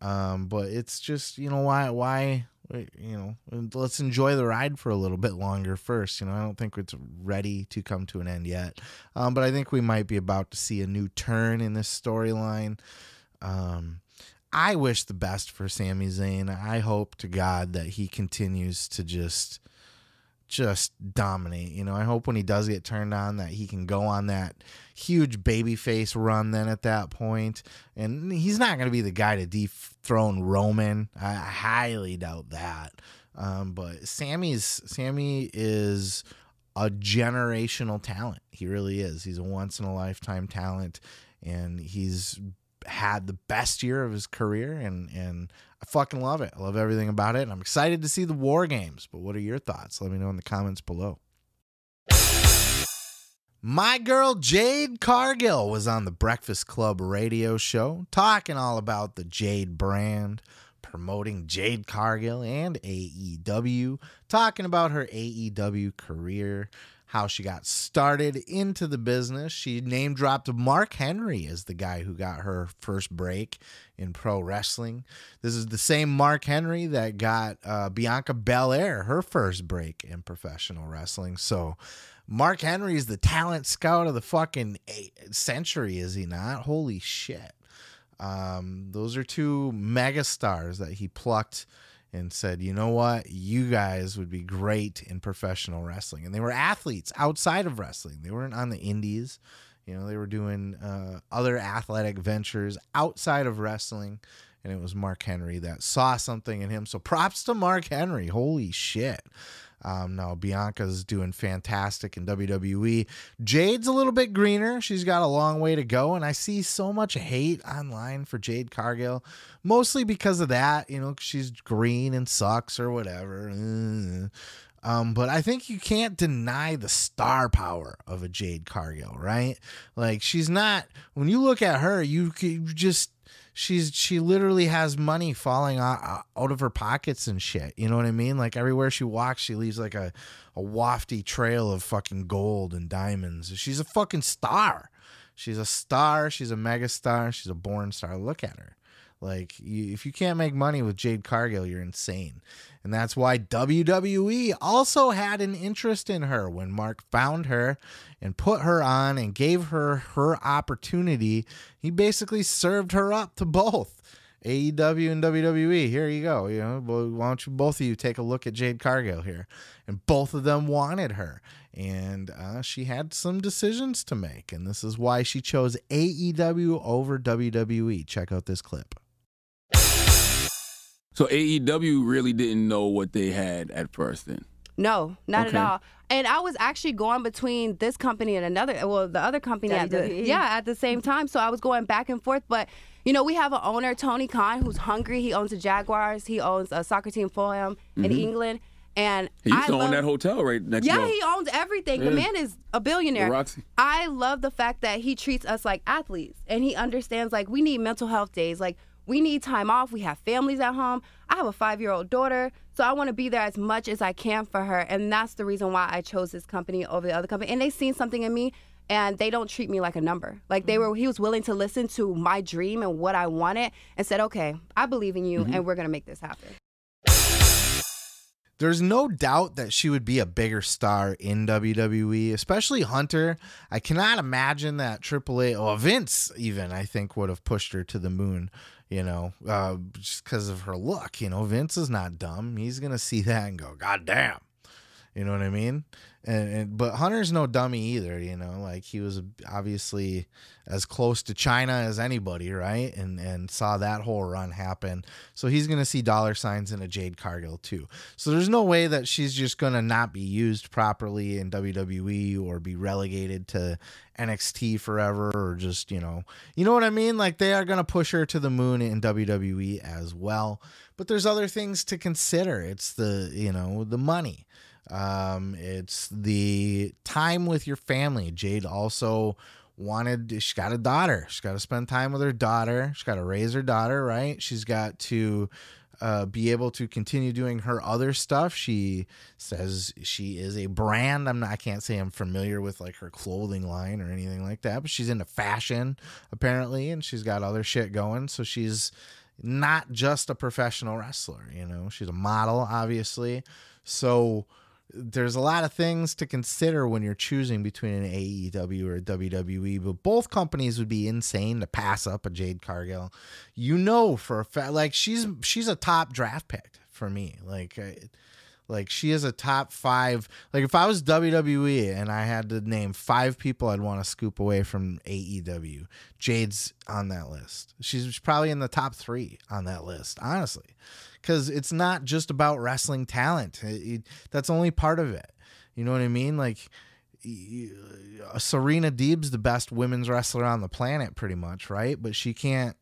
Speaker 1: Um, but it's just, you know, why why you know, let's enjoy the ride for a little bit longer first. You know, I don't think it's ready to come to an end yet, um, but I think we might be about to see a new turn in this storyline. Um, I wish the best for Sami Zayn. I hope to God that he continues to just just dominate. You know, I hope when he does get turned on that he can go on that huge babyface run then at that point. And he's not going to be the guy to dethrone Roman. I highly doubt that. Um, but Sammy's Sammy is a generational talent. He really is. He's a once in a lifetime talent, and he's had the best year of his career, and and I fucking love it. I love everything about it, and I'm excited to see the War Games. But what are your thoughts? Let me know in the comments below. My girl Jade Cargill was on the Breakfast Club radio show talking all about the Jade brand, promoting Jade Cargill and AEW, talking about her AEW career, how she got started into the business. She name dropped Mark Henry as the guy who got her first break in pro wrestling. This is the same Mark Henry that got uh, Bianca Belair her first break in professional wrestling. So, Mark Henry is the talent scout of the fucking century, is he not? Holy shit. Um, those are two megastars that he plucked and said, you know what, you guys would be great in professional wrestling. And they were athletes outside of wrestling. They weren't on the indies. You know, they were doing uh, other athletic ventures outside of wrestling. And it was Mark Henry that saw something in him. So props to Mark Henry. Holy shit. Um, no, Bianca's doing fantastic in WWE. Jade's a little bit greener. She's got a long way to go. And I see so much hate online for Jade Cargill, mostly because of that. You know, she's green and sucks or whatever. Um, but I think you can't deny the star power of a Jade Cargill, right? Like she's not. When you look at her, you, you just she's she literally has money falling out, out of her pockets and shit. You know what I mean? Like everywhere she walks, she leaves like a, a wafty trail of fucking gold and diamonds. She's a fucking star. She's a star. She's a mega star. She's a born star. Look at her. Like, you, if you can't make money with Jade Cargill, you're insane. And that's why WWE also had an interest in her when Mark found her and put her on and gave her her opportunity. He basically served her up to both. AEW and WWE. Here you go. You know, why don't you both of you take a look at Jade Cargill here? And both of them wanted her, and uh, she had some decisions to make, and this is why she chose AEW over WWE. Check out this clip.
Speaker 7: So AEW really didn't know what they had at first then.
Speaker 8: No, not
Speaker 7: Okay.
Speaker 8: at all. And I was actually going between this company and another, well, the other company at the yeah at the same time. So I was going back and forth. But you know, we have an owner, Tony Khan, who's hungry. He owns the Jaguars. He owns a soccer team Fulham in mm-hmm. England. And
Speaker 7: He used
Speaker 8: I
Speaker 7: to own that hotel right next
Speaker 8: yeah,
Speaker 7: door.
Speaker 8: he owns everything. The man is a billionaire.
Speaker 7: The Roxy.
Speaker 8: I love the fact that he treats us like athletes and he understands like we need mental health days. Like we need time off. We have families at home. I have a five year old daughter. So I want to be there as much as I can for her. And that's the reason why I chose this company over the other company. And they seen something in me and they don't treat me like a number. Like they mm-hmm. were he was willing to listen to my dream and what I wanted and said, Okay, I believe in you mm-hmm. and we're gonna make this happen.
Speaker 1: There's no doubt that she would be a bigger star in WWE, especially Hunter. I cannot imagine that AAA, or Vince even, I think, would have pushed her to the moon, you know, uh, just because of her look. You know, Vince is not dumb. He's going to see that and go, God damn. You know what I mean? And, and but Hunter's no dummy either, you know. Like he was obviously as close to Chyna as anybody, right? And and saw that whole run happen. So he's gonna see dollar signs in a Jade Cargill too. So there's no way that she's just gonna not be used properly in WWE or be relegated to NXT forever or just you know you know what I mean. Like they are gonna push her to the moon in WWE as well. But there's other things to consider. It's the you know the money. Um, it's the time with your family. Jade also wanted, she's got a daughter. She's got to spend time with her daughter. She's got to raise her daughter, right? She's got to uh, be able to continue doing her other stuff. She says she is a brand. I'm not, I can't say I'm familiar with like her clothing line or anything like that, but she's into fashion apparently, and she's got other shit going. So she's not just a professional wrestler, you know, she's a model, obviously. So there's a lot of things to consider when you're choosing between an AEW or a WWE, but both companies would be insane to pass up a Jade Cargill. You know for a fact, like she's she's a top draft pick for me. Like, Like she is a top five. Like if I was WWE and I had to name five people I'd want to scoop away from AEW, Jade's on that list. She's probably in the top three on that list, honestly, because it's not just about wrestling talent. It- it- that's only part of it. You know what I mean? Like Serena Deeb's the best women's wrestler on the planet, pretty much, right? But she can't.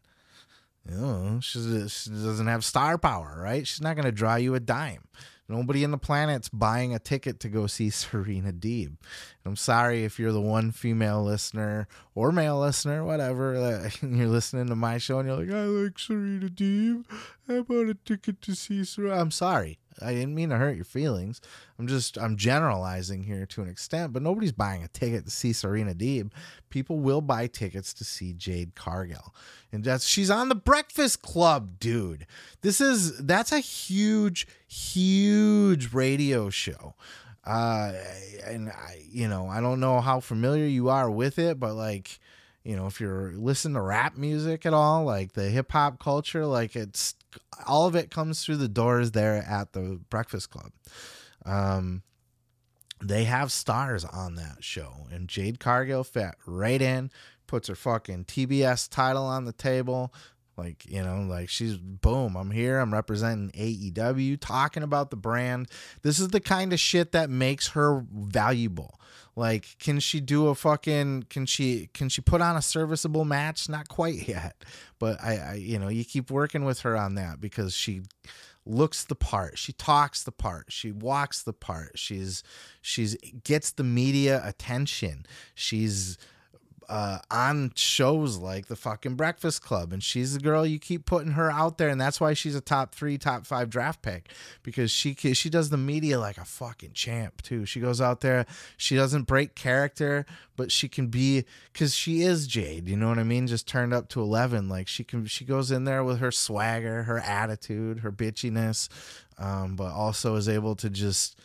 Speaker 1: You know, she doesn't have star power, right? She's not going to draw you a dime. Nobody in the planet's buying a ticket to go see Serena Deeb. I'm sorry if you're the one female listener or male listener, whatever, you're listening to my show and you're like, I like Serena Deeb. I bought a ticket to see Serena. I'm sorry. I didn't mean to hurt your feelings. I'm just I'm generalizing here to an extent, but nobody's buying a ticket to see Serena Deeb. People will buy tickets to see Jade Cargill. And that's she's on the Breakfast Club, dude. This is that's a huge huge radio show. Uh and I you know, I don't know how familiar you are with it, but like you know, if you're listening to rap music at all, like the hip hop culture, like it's all of it comes through the doors there at the Breakfast Club. Um, they have stars on that show, and Jade Cargill fit right in, puts her fucking TBS title on the table. Like, you know, like she's boom, I'm here, I'm representing AEW, talking about the brand. This is the kind of shit that makes her valuable. Like, can she do a fucking can she can she put on a serviceable match? Not quite yet. But I, I you know, you keep working with her on that because she looks the part she talks the part she walks the part she's she's gets the media attention she's uh, on shows like the fucking Breakfast Club, and she's the girl you keep putting her out there, and that's why she's a top three, top five draft pick because she she does the media like a fucking champ too. She goes out there, she doesn't break character, but she can be because she is Jade. You know what I mean? Just turned up to eleven. Like she can, she goes in there with her swagger, her attitude, her bitchiness, um, but also is able to just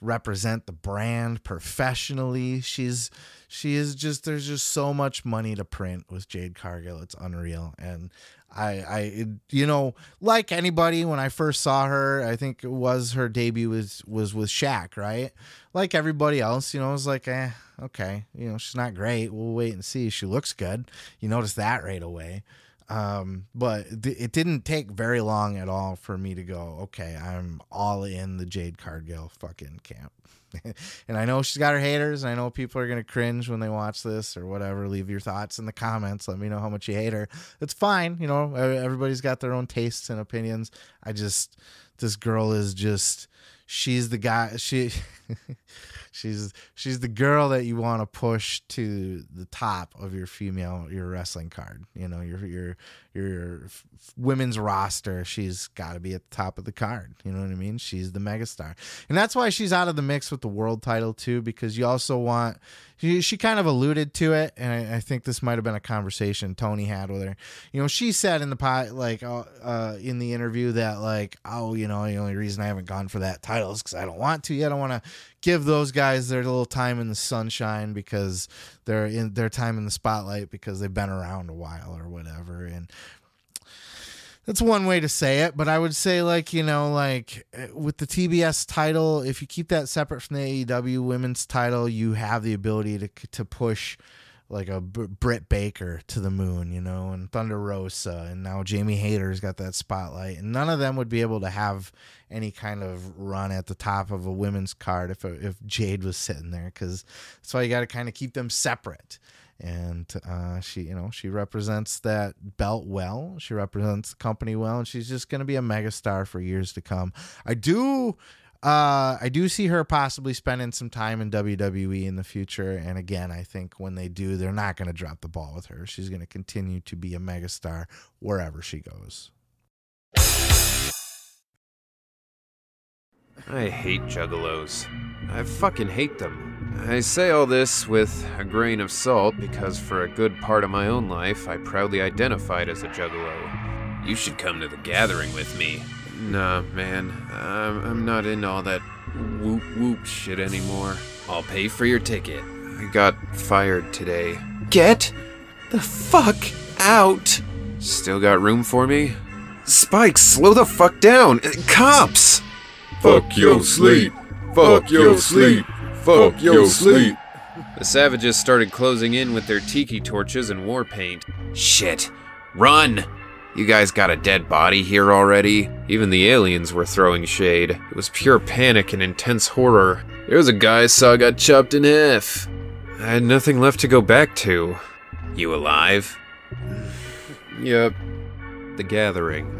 Speaker 1: represent the brand professionally. She's she is just there's just so much money to print with Jade Cargill. It's unreal. And I I you know, like anybody when I first saw her, I think it was her debut was was with Shaq, right? Like everybody else, you know, I was like, eh, okay, you know, she's not great. We'll wait and see. She looks good. You notice that right away. Um, but th- it didn't take very long at all for me to go, okay, I'm all in the Jade Cargill fucking camp. and I know she's got her haters, and I know people are gonna cringe when they watch this or whatever. Leave your thoughts in the comments. Let me know how much you hate her. It's fine, you know. Everybody's got their own tastes and opinions. I just, this girl is just, she's the guy. She, she's she's the girl that you want to push to the top of your female your wrestling card. You know, your your your women's roster. She's got to be at the top of the card. You know what I mean? She's the megastar, and that's why she's out of the mix with the world title too. Because you also want. She, she kind of alluded to it, and I, I think this might have been a conversation Tony had with her. You know, she said in the pot, like uh, uh, in the interview, that like, oh, you know, the only reason I haven't gone for that title is because I don't want to. I don't want to give those guys their little time in the sunshine because they're in their time in the spotlight because they've been around a while or whatever. And that's one way to say it, but I would say like you know like eh, with the TBS title, if you keep that separate from the AEW women's title, you have the ability to to push like a B- Britt Baker to the moon, you know, and Thunder Rosa, and now Jamie Hayter's got that spotlight, and none of them would be able to have any kind of run at the top of a women's card if if Jade was sitting there, because that's why you got to kind of keep them separate and uh, she you know she represents that belt well she represents the company well and she's just going to be a megastar for years to come i do uh, I do see her possibly spending some time in WWE in the future. And again, I think when they do, they're not going to drop the ball with her. She's going to continue to be a megastar wherever she goes.
Speaker 9: I hate juggalos. I fucking hate them. I say all this with a grain of salt because for a good part of my own life, I proudly identified as a juggalo. You should come to the gathering with me. Nah, man. I'm, I'm not in all that whoop whoop shit anymore. I'll pay for your ticket. I got fired today. Get the fuck out! Still got room for me? Spike, slow the fuck down! Uh, Cops!
Speaker 7: Fuck your sleep. Fuck your sleep. Fuck your sleep.
Speaker 9: The savages started closing in with their tiki torches and war paint. Shit. Run! You guys got a dead body here already? Even the aliens were throwing shade. It was pure panic and intense horror. There was a guy I saw got chopped in half. I had nothing left to go back to. You alive? yep. The Gathering.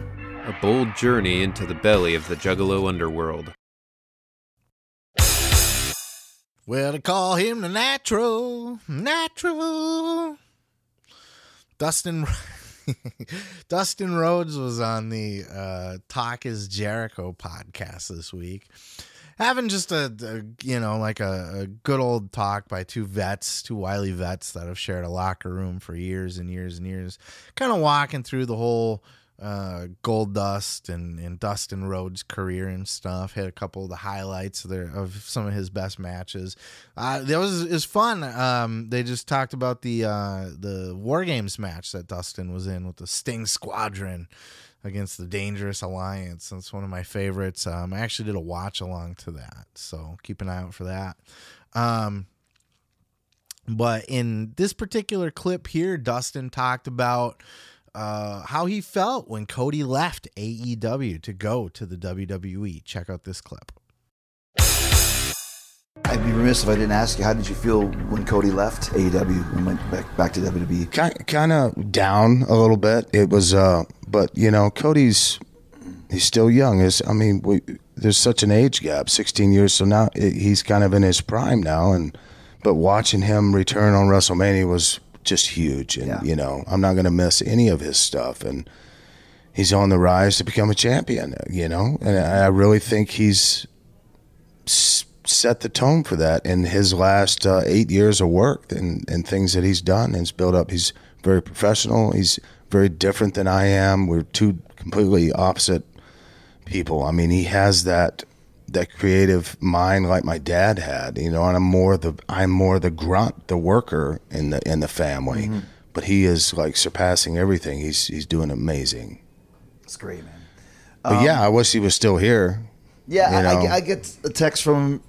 Speaker 9: A bold journey into the belly of the Juggalo underworld.
Speaker 1: Well, they call him the natural, natural. Dustin Dustin Rhodes was on the uh, Talk is Jericho podcast this week, having just a, a you know like a, a, good old talk by two vets, two wily vets that have shared a locker room for years and years and years, kind of walking through the whole uh, Gold Dust and, and Dustin Rhodes' career and stuff. Hit a couple of the highlights of, of some of his best matches. Uh, that was is fun. Um, they just talked about the uh, the War Games match that Dustin was in with the Sting Squadron against the Dangerous Alliance. That's one of my favorites. Um, I actually did a watch along to that, so keep an eye out for that. Um, but in this particular clip here, Dustin talked about uh, how he felt when Cody left AEW to go to the WWE. Check out this clip.
Speaker 10: I'd be remiss if I didn't ask you, how did you feel when Cody left AEW and went back, back to WWE?
Speaker 11: Kind, kind of down a little bit. It was, uh, but you know, Cody's he's still young. Is I mean, we, there's such an age gap, 16 years. So now it, he's kind of in his prime now, and but watching him return on WrestleMania was just huge. And yeah. you know, I'm not going to miss any of his stuff. And he's on the rise to become a champion. You know, and I really think he's set the tone for that in his last uh, eight years of work and, and things that he's done and he's built up. He's very professional. He's very different than I am. We're two completely opposite people. I mean, he has that that creative mind like my dad had, you know, and I'm more the I'm more the grunt, the worker in the in the family. Mm-hmm. But he is like surpassing everything. He's he's doing amazing.
Speaker 10: That's great, man.
Speaker 11: But um, yeah, I wish he was still here.
Speaker 10: Yeah, you know? I, I, get a text from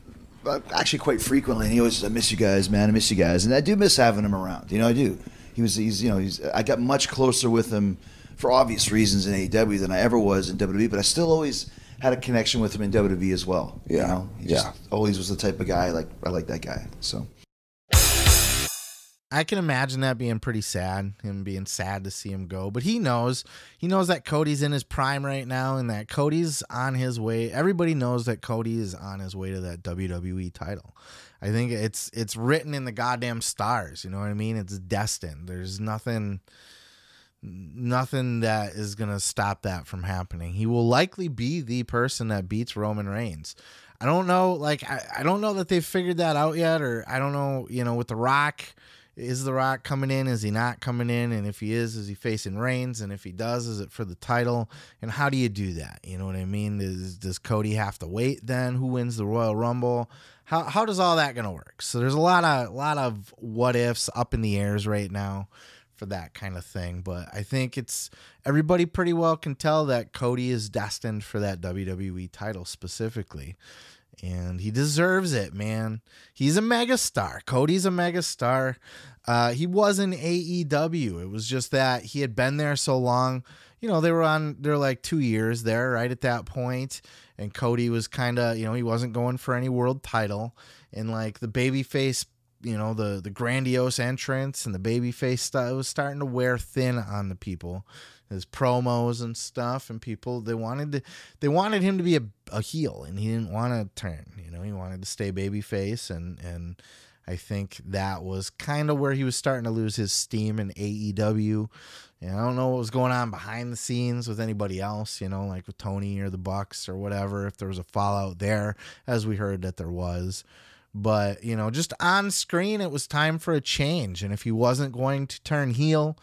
Speaker 10: uh, actually quite frequently, and he always, says, "I miss you guys, man. I miss you guys," and I do miss having him around. You know, I do. He was, he's, you know, he's. I got much closer with him for obvious reasons in AEW than I ever was in WWE, but I still always had a connection with him in WWE as well.
Speaker 11: Yeah,
Speaker 10: you know?
Speaker 11: he yeah.
Speaker 10: always was the type of guy like I like that guy. So.
Speaker 1: I can imagine that being pretty sad, him being sad to see him go. But he knows, he knows that Cody's in his prime right now, and that Cody's on his way. Everybody knows that Cody is on his way to that WWE title. I think it's it's written in the goddamn stars. You know what I mean? It's destined. There's nothing, nothing that is gonna stop that from happening. He will likely be the person that beats Roman Reigns. I don't know, like I, I don't know that they've figured that out yet, or I don't know, you know, with The Rock is The Rock coming in? Is he not coming in? And if he is, is he facing Reigns? And if he does, is it for the title? And how do you do that? You know what I mean? Is, does Cody have to wait then? Who wins the Royal Rumble? How, how does all that gonna work? So there's a lot of lot of what ifs up in the airs right now for that kind of thing. But I think it's everybody pretty well can tell that Cody is destined for that WWE title specifically and he deserves it, man. He's a megastar. Cody's a megastar. Uh, he was in AEW. It was just that he had been there so long. You know, they were on, they're like two years there, right at that point. And Cody was kind of, you know, he wasn't going for any world title. And like the babyface, you know, the the grandiose entrance and the babyface stuff, it was starting to wear thin on the people his promos and stuff and people they wanted to they wanted him to be a, a heel and he didn't want to turn you know he wanted to stay babyface and and I think that was kind of where he was starting to lose his steam in AEW. And I don't know what was going on behind the scenes with anybody else, you know, like with Tony or the Bucks or whatever, if there was a fallout there, as we heard that there was. But, you know, just on screen, it was time for a change. And if he wasn't going to turn heel,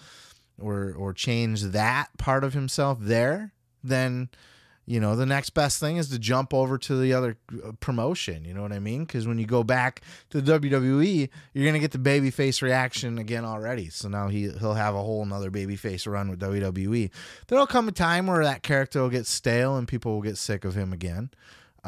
Speaker 1: or or change that part of himself there, then you know the next best thing is to jump over to the other uh, promotion. You know what I mean? Because when you go back to WWE, you're gonna get the babyface reaction again already. So now he he'll have a whole another babyface run with WWE. There'll come a time where that character will get stale and people will get sick of him again.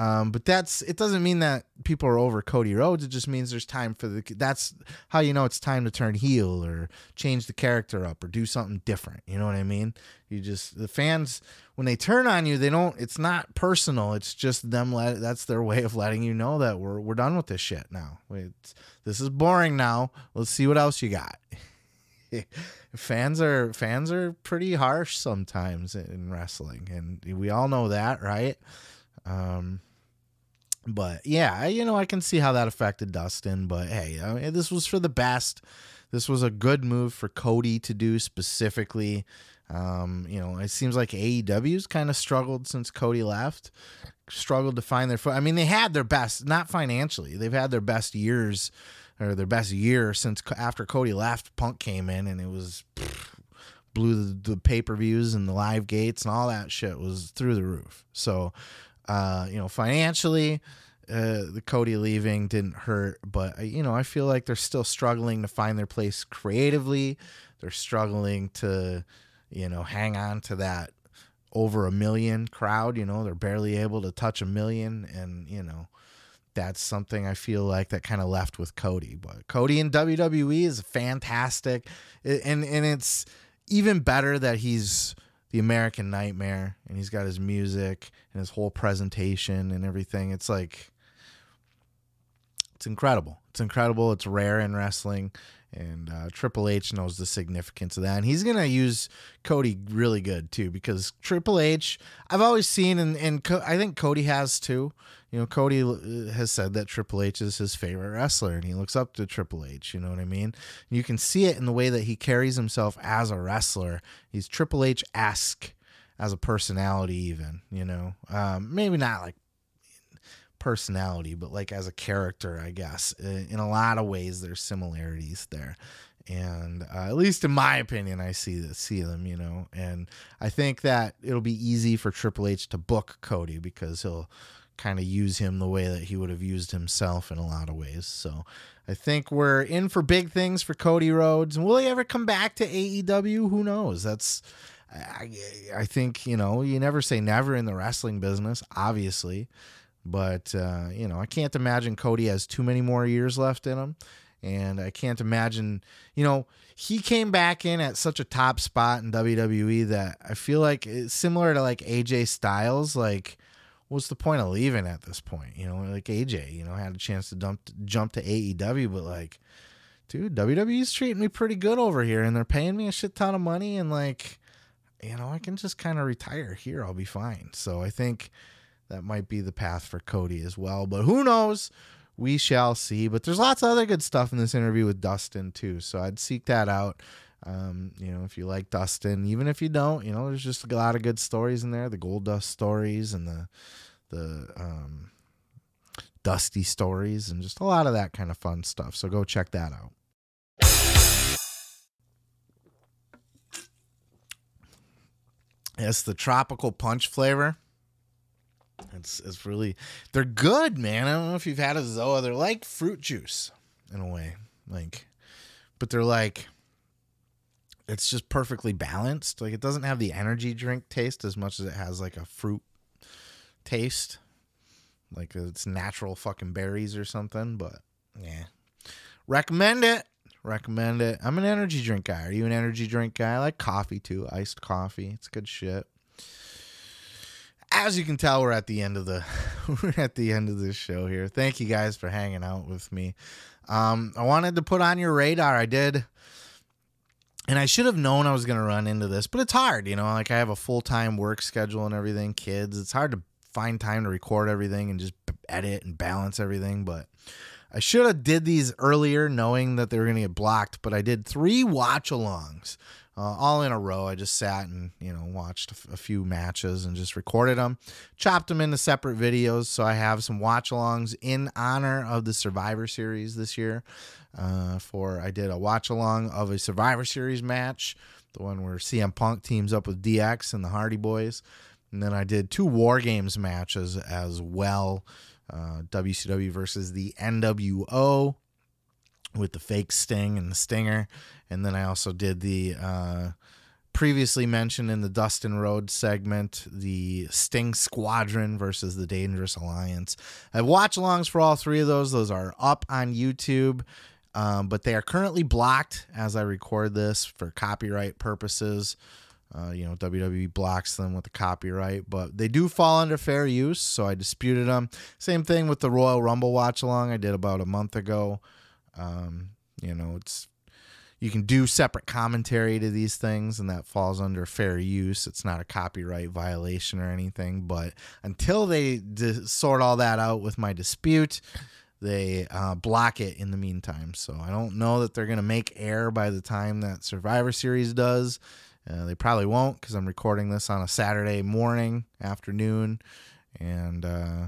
Speaker 1: Um, but that's it doesn't mean that people are over Cody Rhodes. It just means there's time for the. That's how you know it's time to turn heel or change the character up or do something different. You know what I mean? You just the fans when they turn on you, they don't. It's not personal. It's just them. Let that's their way of letting you know that we're we're done with this shit now. It's, this is boring now. Let's see what else you got. fans are fans are pretty harsh sometimes in wrestling, and we all know that, right? Um, but yeah, you know, I can see how that affected Dustin. But hey, I mean, this was for the best. This was a good move for Cody to do specifically. Um, you know, it seems like AEW's kind of struggled since Cody left, struggled to find their foot. I mean, they had their best, not financially, they've had their best years or their best year since after Cody left. Punk came in and it was pff, blew the, the pay per views and the live gates and all that shit was through the roof. So, uh, you know, financially, uh, the Cody leaving didn't hurt, but uh, you know, I feel like they're still struggling to find their place creatively. They're struggling to, you know, hang on to that over a million crowd. You know, they're barely able to touch a million, and you know, that's something I feel like that kind of left with Cody. But Cody in WWE is fantastic, and and it's even better that he's the American Nightmare and he's got his music and his whole presentation and everything. It's like it's incredible. It's incredible. It's rare in wrestling. And uh, Triple H knows the significance of that. And he's to use Cody really good, too, because Triple H, I've always seen, and, and Co- I think Cody has too. You know, Cody uh, has said that Triple H is his favorite wrestler, and he looks up to Triple H. You know what I mean? You can see it in the way that he carries himself as a wrestler. He's Triple H esque as a personality, even, you know, um, maybe not like personality, but like as a character, I guess. In a lot of ways, there's similarities there, and uh, at least in my opinion, I see that see them, you know. And I think that it'll be easy for Triple H to book Cody because he'll kind of use him the way that he would have used himself in a lot of ways. So I think we're in for big things for Cody Rhodes. And Will he ever come back to AEW? Who knows? That's I, I think you know you never say never in the wrestling business, obviously. But uh, you know, I can't imagine Cody has too many more years left in him, and I can't imagine. You know, he came back in at such a top spot in WWE that I feel like it's similar to like AJ Styles. Like, what's the point of leaving at this point? You know, like AJ, you know, had a chance to dump jump to AEW, but like, dude, WWE's treating me pretty good over here, and they're paying me a shit ton of money, and like, you know, I can just kind of retire here. I'll be fine. So I think that might be the path for Cody as well. But who knows? We shall see. But there's lots of other good stuff in this interview with Dustin too. So I'd seek that out. Um, you know, if you like Dustin, even if you don't, you know, there's just a lot of good stories in there. The Gold Dust stories and the the um, Dusty stories and just a lot of that kind of fun stuff. So go check that out. It's the tropical punch flavor. It's it's really they're good, man. I don't know if you've had a Zoa. They're like fruit juice in a way, like, but they're like it's just perfectly balanced. Like it doesn't have the energy drink taste as much as it has like a fruit taste, like it's natural fucking berries or something. But yeah, recommend it. Recommend it. I'm an energy drink guy. Are you an energy drink guy? I like coffee too, iced coffee. It's good shit as you can tell, we're at the end of the we're at the end of this show here. Thank you guys for hanging out with me. Um, I wanted to put on your radar. I did, and I should have known I was going to run into this, but it's hard, you know. Like I have a full time work schedule and everything, kids. It's hard to find time to record everything and just edit and balance everything. But I should have did these earlier, knowing that they were going to get blocked. But I did three watch alongs uh, all in a row. I just sat and you know watched a, f- a few matches and just recorded them, chopped them into separate videos. So I have some watch-alongs in honor of the Survivor Series this year. Uh, for I did a watch-along of a Survivor Series match, the one where CM Punk teams up with DX and the Hardy Boys, and then I did two War Games matches as well. Uh, WCW versus the NWO with the fake Sting and the Stinger, and then I also did the uh, previously mentioned in the Dustin Rhodes segment, the Sting Squadron versus the Dangerous Alliance. I have watch alongs for all three of those. Those are up on YouTube, um, but they are currently blocked as I record this for copyright purposes. Uh, you know, WWE blocks them with the copyright, but they do fall under fair use, so I disputed them. Same thing with the Royal Rumble watch along I did about a month ago. Um, you know, it's you can do separate commentary to these things, and that falls under fair use. It's not a copyright violation or anything, but until they sort all that out with my dispute, they uh, block it in the meantime. So I don't know that they're going to make air by the time that Survivor Series does. Uh, they probably won't because I'm recording this on a Saturday morning, afternoon, and uh,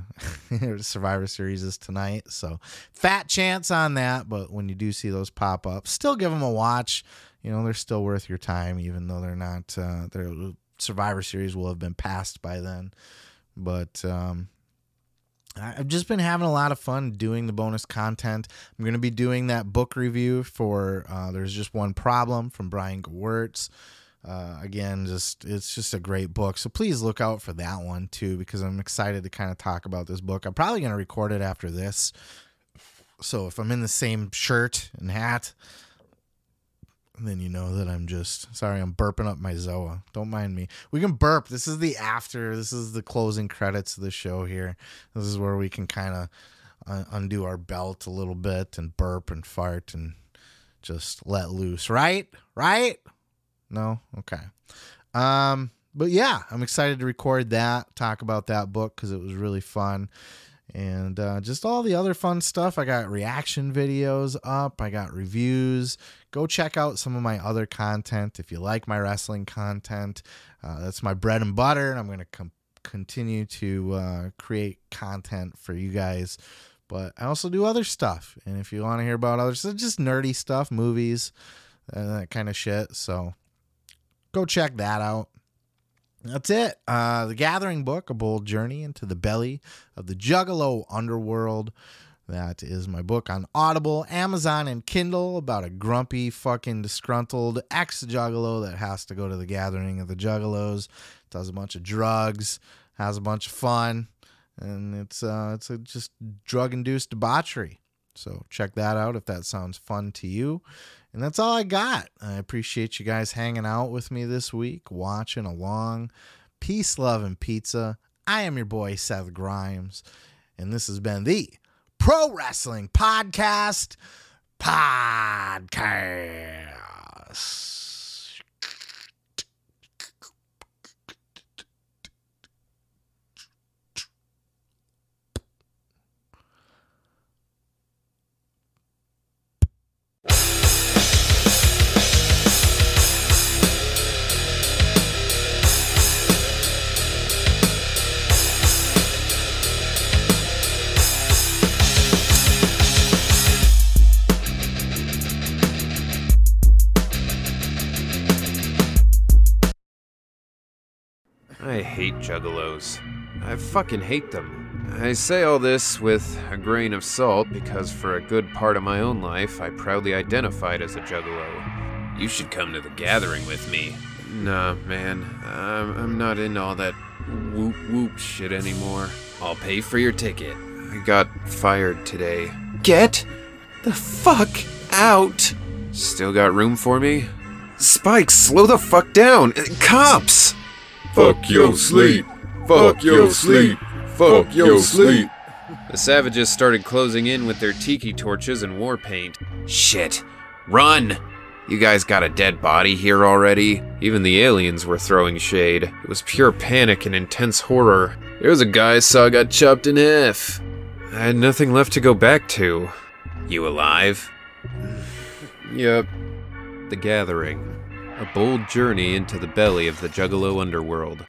Speaker 1: Survivor Series is tonight. So fat chance on that. But when you do see those pop up, still give them a watch. You know, they're still worth your time, even though they're not. Uh, their Survivor Series will have been passed by then. But um, I've just been having a lot of fun doing the bonus content. I'm going to be doing that book review for uh, There's Just One Problem from Brian Gewirtz. Uh, again, just it's just a great book. So please look out for that one too, because I'm excited to kind of talk about this book. I'm probably going to record it after this. So if I'm in the same shirt and hat, then you know that I'm just sorry. I'm burping up my Zoa. Don't mind me. We can burp. This is the after. This is the closing credits of the show here. This is where we can kind of undo our belt a little bit and burp and fart and just let loose. Right? Right? No? Okay. Um, but yeah, I'm excited to record that, talk about that book because it was really fun. And uh, just all the other fun stuff. I got reaction videos up, I got reviews. Go check out some of my other content if you like my wrestling content. Uh, that's my bread and butter, and I'm going to com- continue to uh, create content for you guys. But I also do other stuff. And if you want to hear about other stuff, just nerdy stuff, movies, and that kind of shit. So go check that out. That's it. Uh, the Gathering book, A Bold Journey into the Belly of the Juggalo Underworld. That is my book on Audible, Amazon, and Kindle about a grumpy, fucking disgruntled ex juggalo that has to go to the gathering of the juggalos, does a bunch of drugs, has a bunch of fun, and it's uh, it's just drug induced debauchery. So check that out if that sounds fun to you. And that's all I got. I appreciate you guys hanging out with me this week, watching along. Peace, love, and pizza. I am your boy, Seth Grimes, and this has been the Pro Wrestling Podcast. Podcast.
Speaker 9: I hate juggalos. I fucking hate them. I say all this with a grain of salt because for a good part of my own life, I proudly identified as a juggalo. You should come to the gathering with me. Nah, man. I'm, I'm not in all that whoop whoop shit anymore. I'll pay for your ticket. I got fired today. Get the fuck out! Still got room for me? Spike, slow the fuck down! Uh, Cops!
Speaker 7: Fuck your sleep. Fuck your sleep. Fuck your sleep.
Speaker 9: The savages started closing in with their tiki torches and war paint. Shit. Run! You guys got a dead body here already? Even the aliens were throwing shade. It was pure panic and intense horror. There was a guy I saw got chopped in half. I had nothing left to go back to. You alive? yep. The Gathering. A bold journey into the belly of the Juggalo underworld.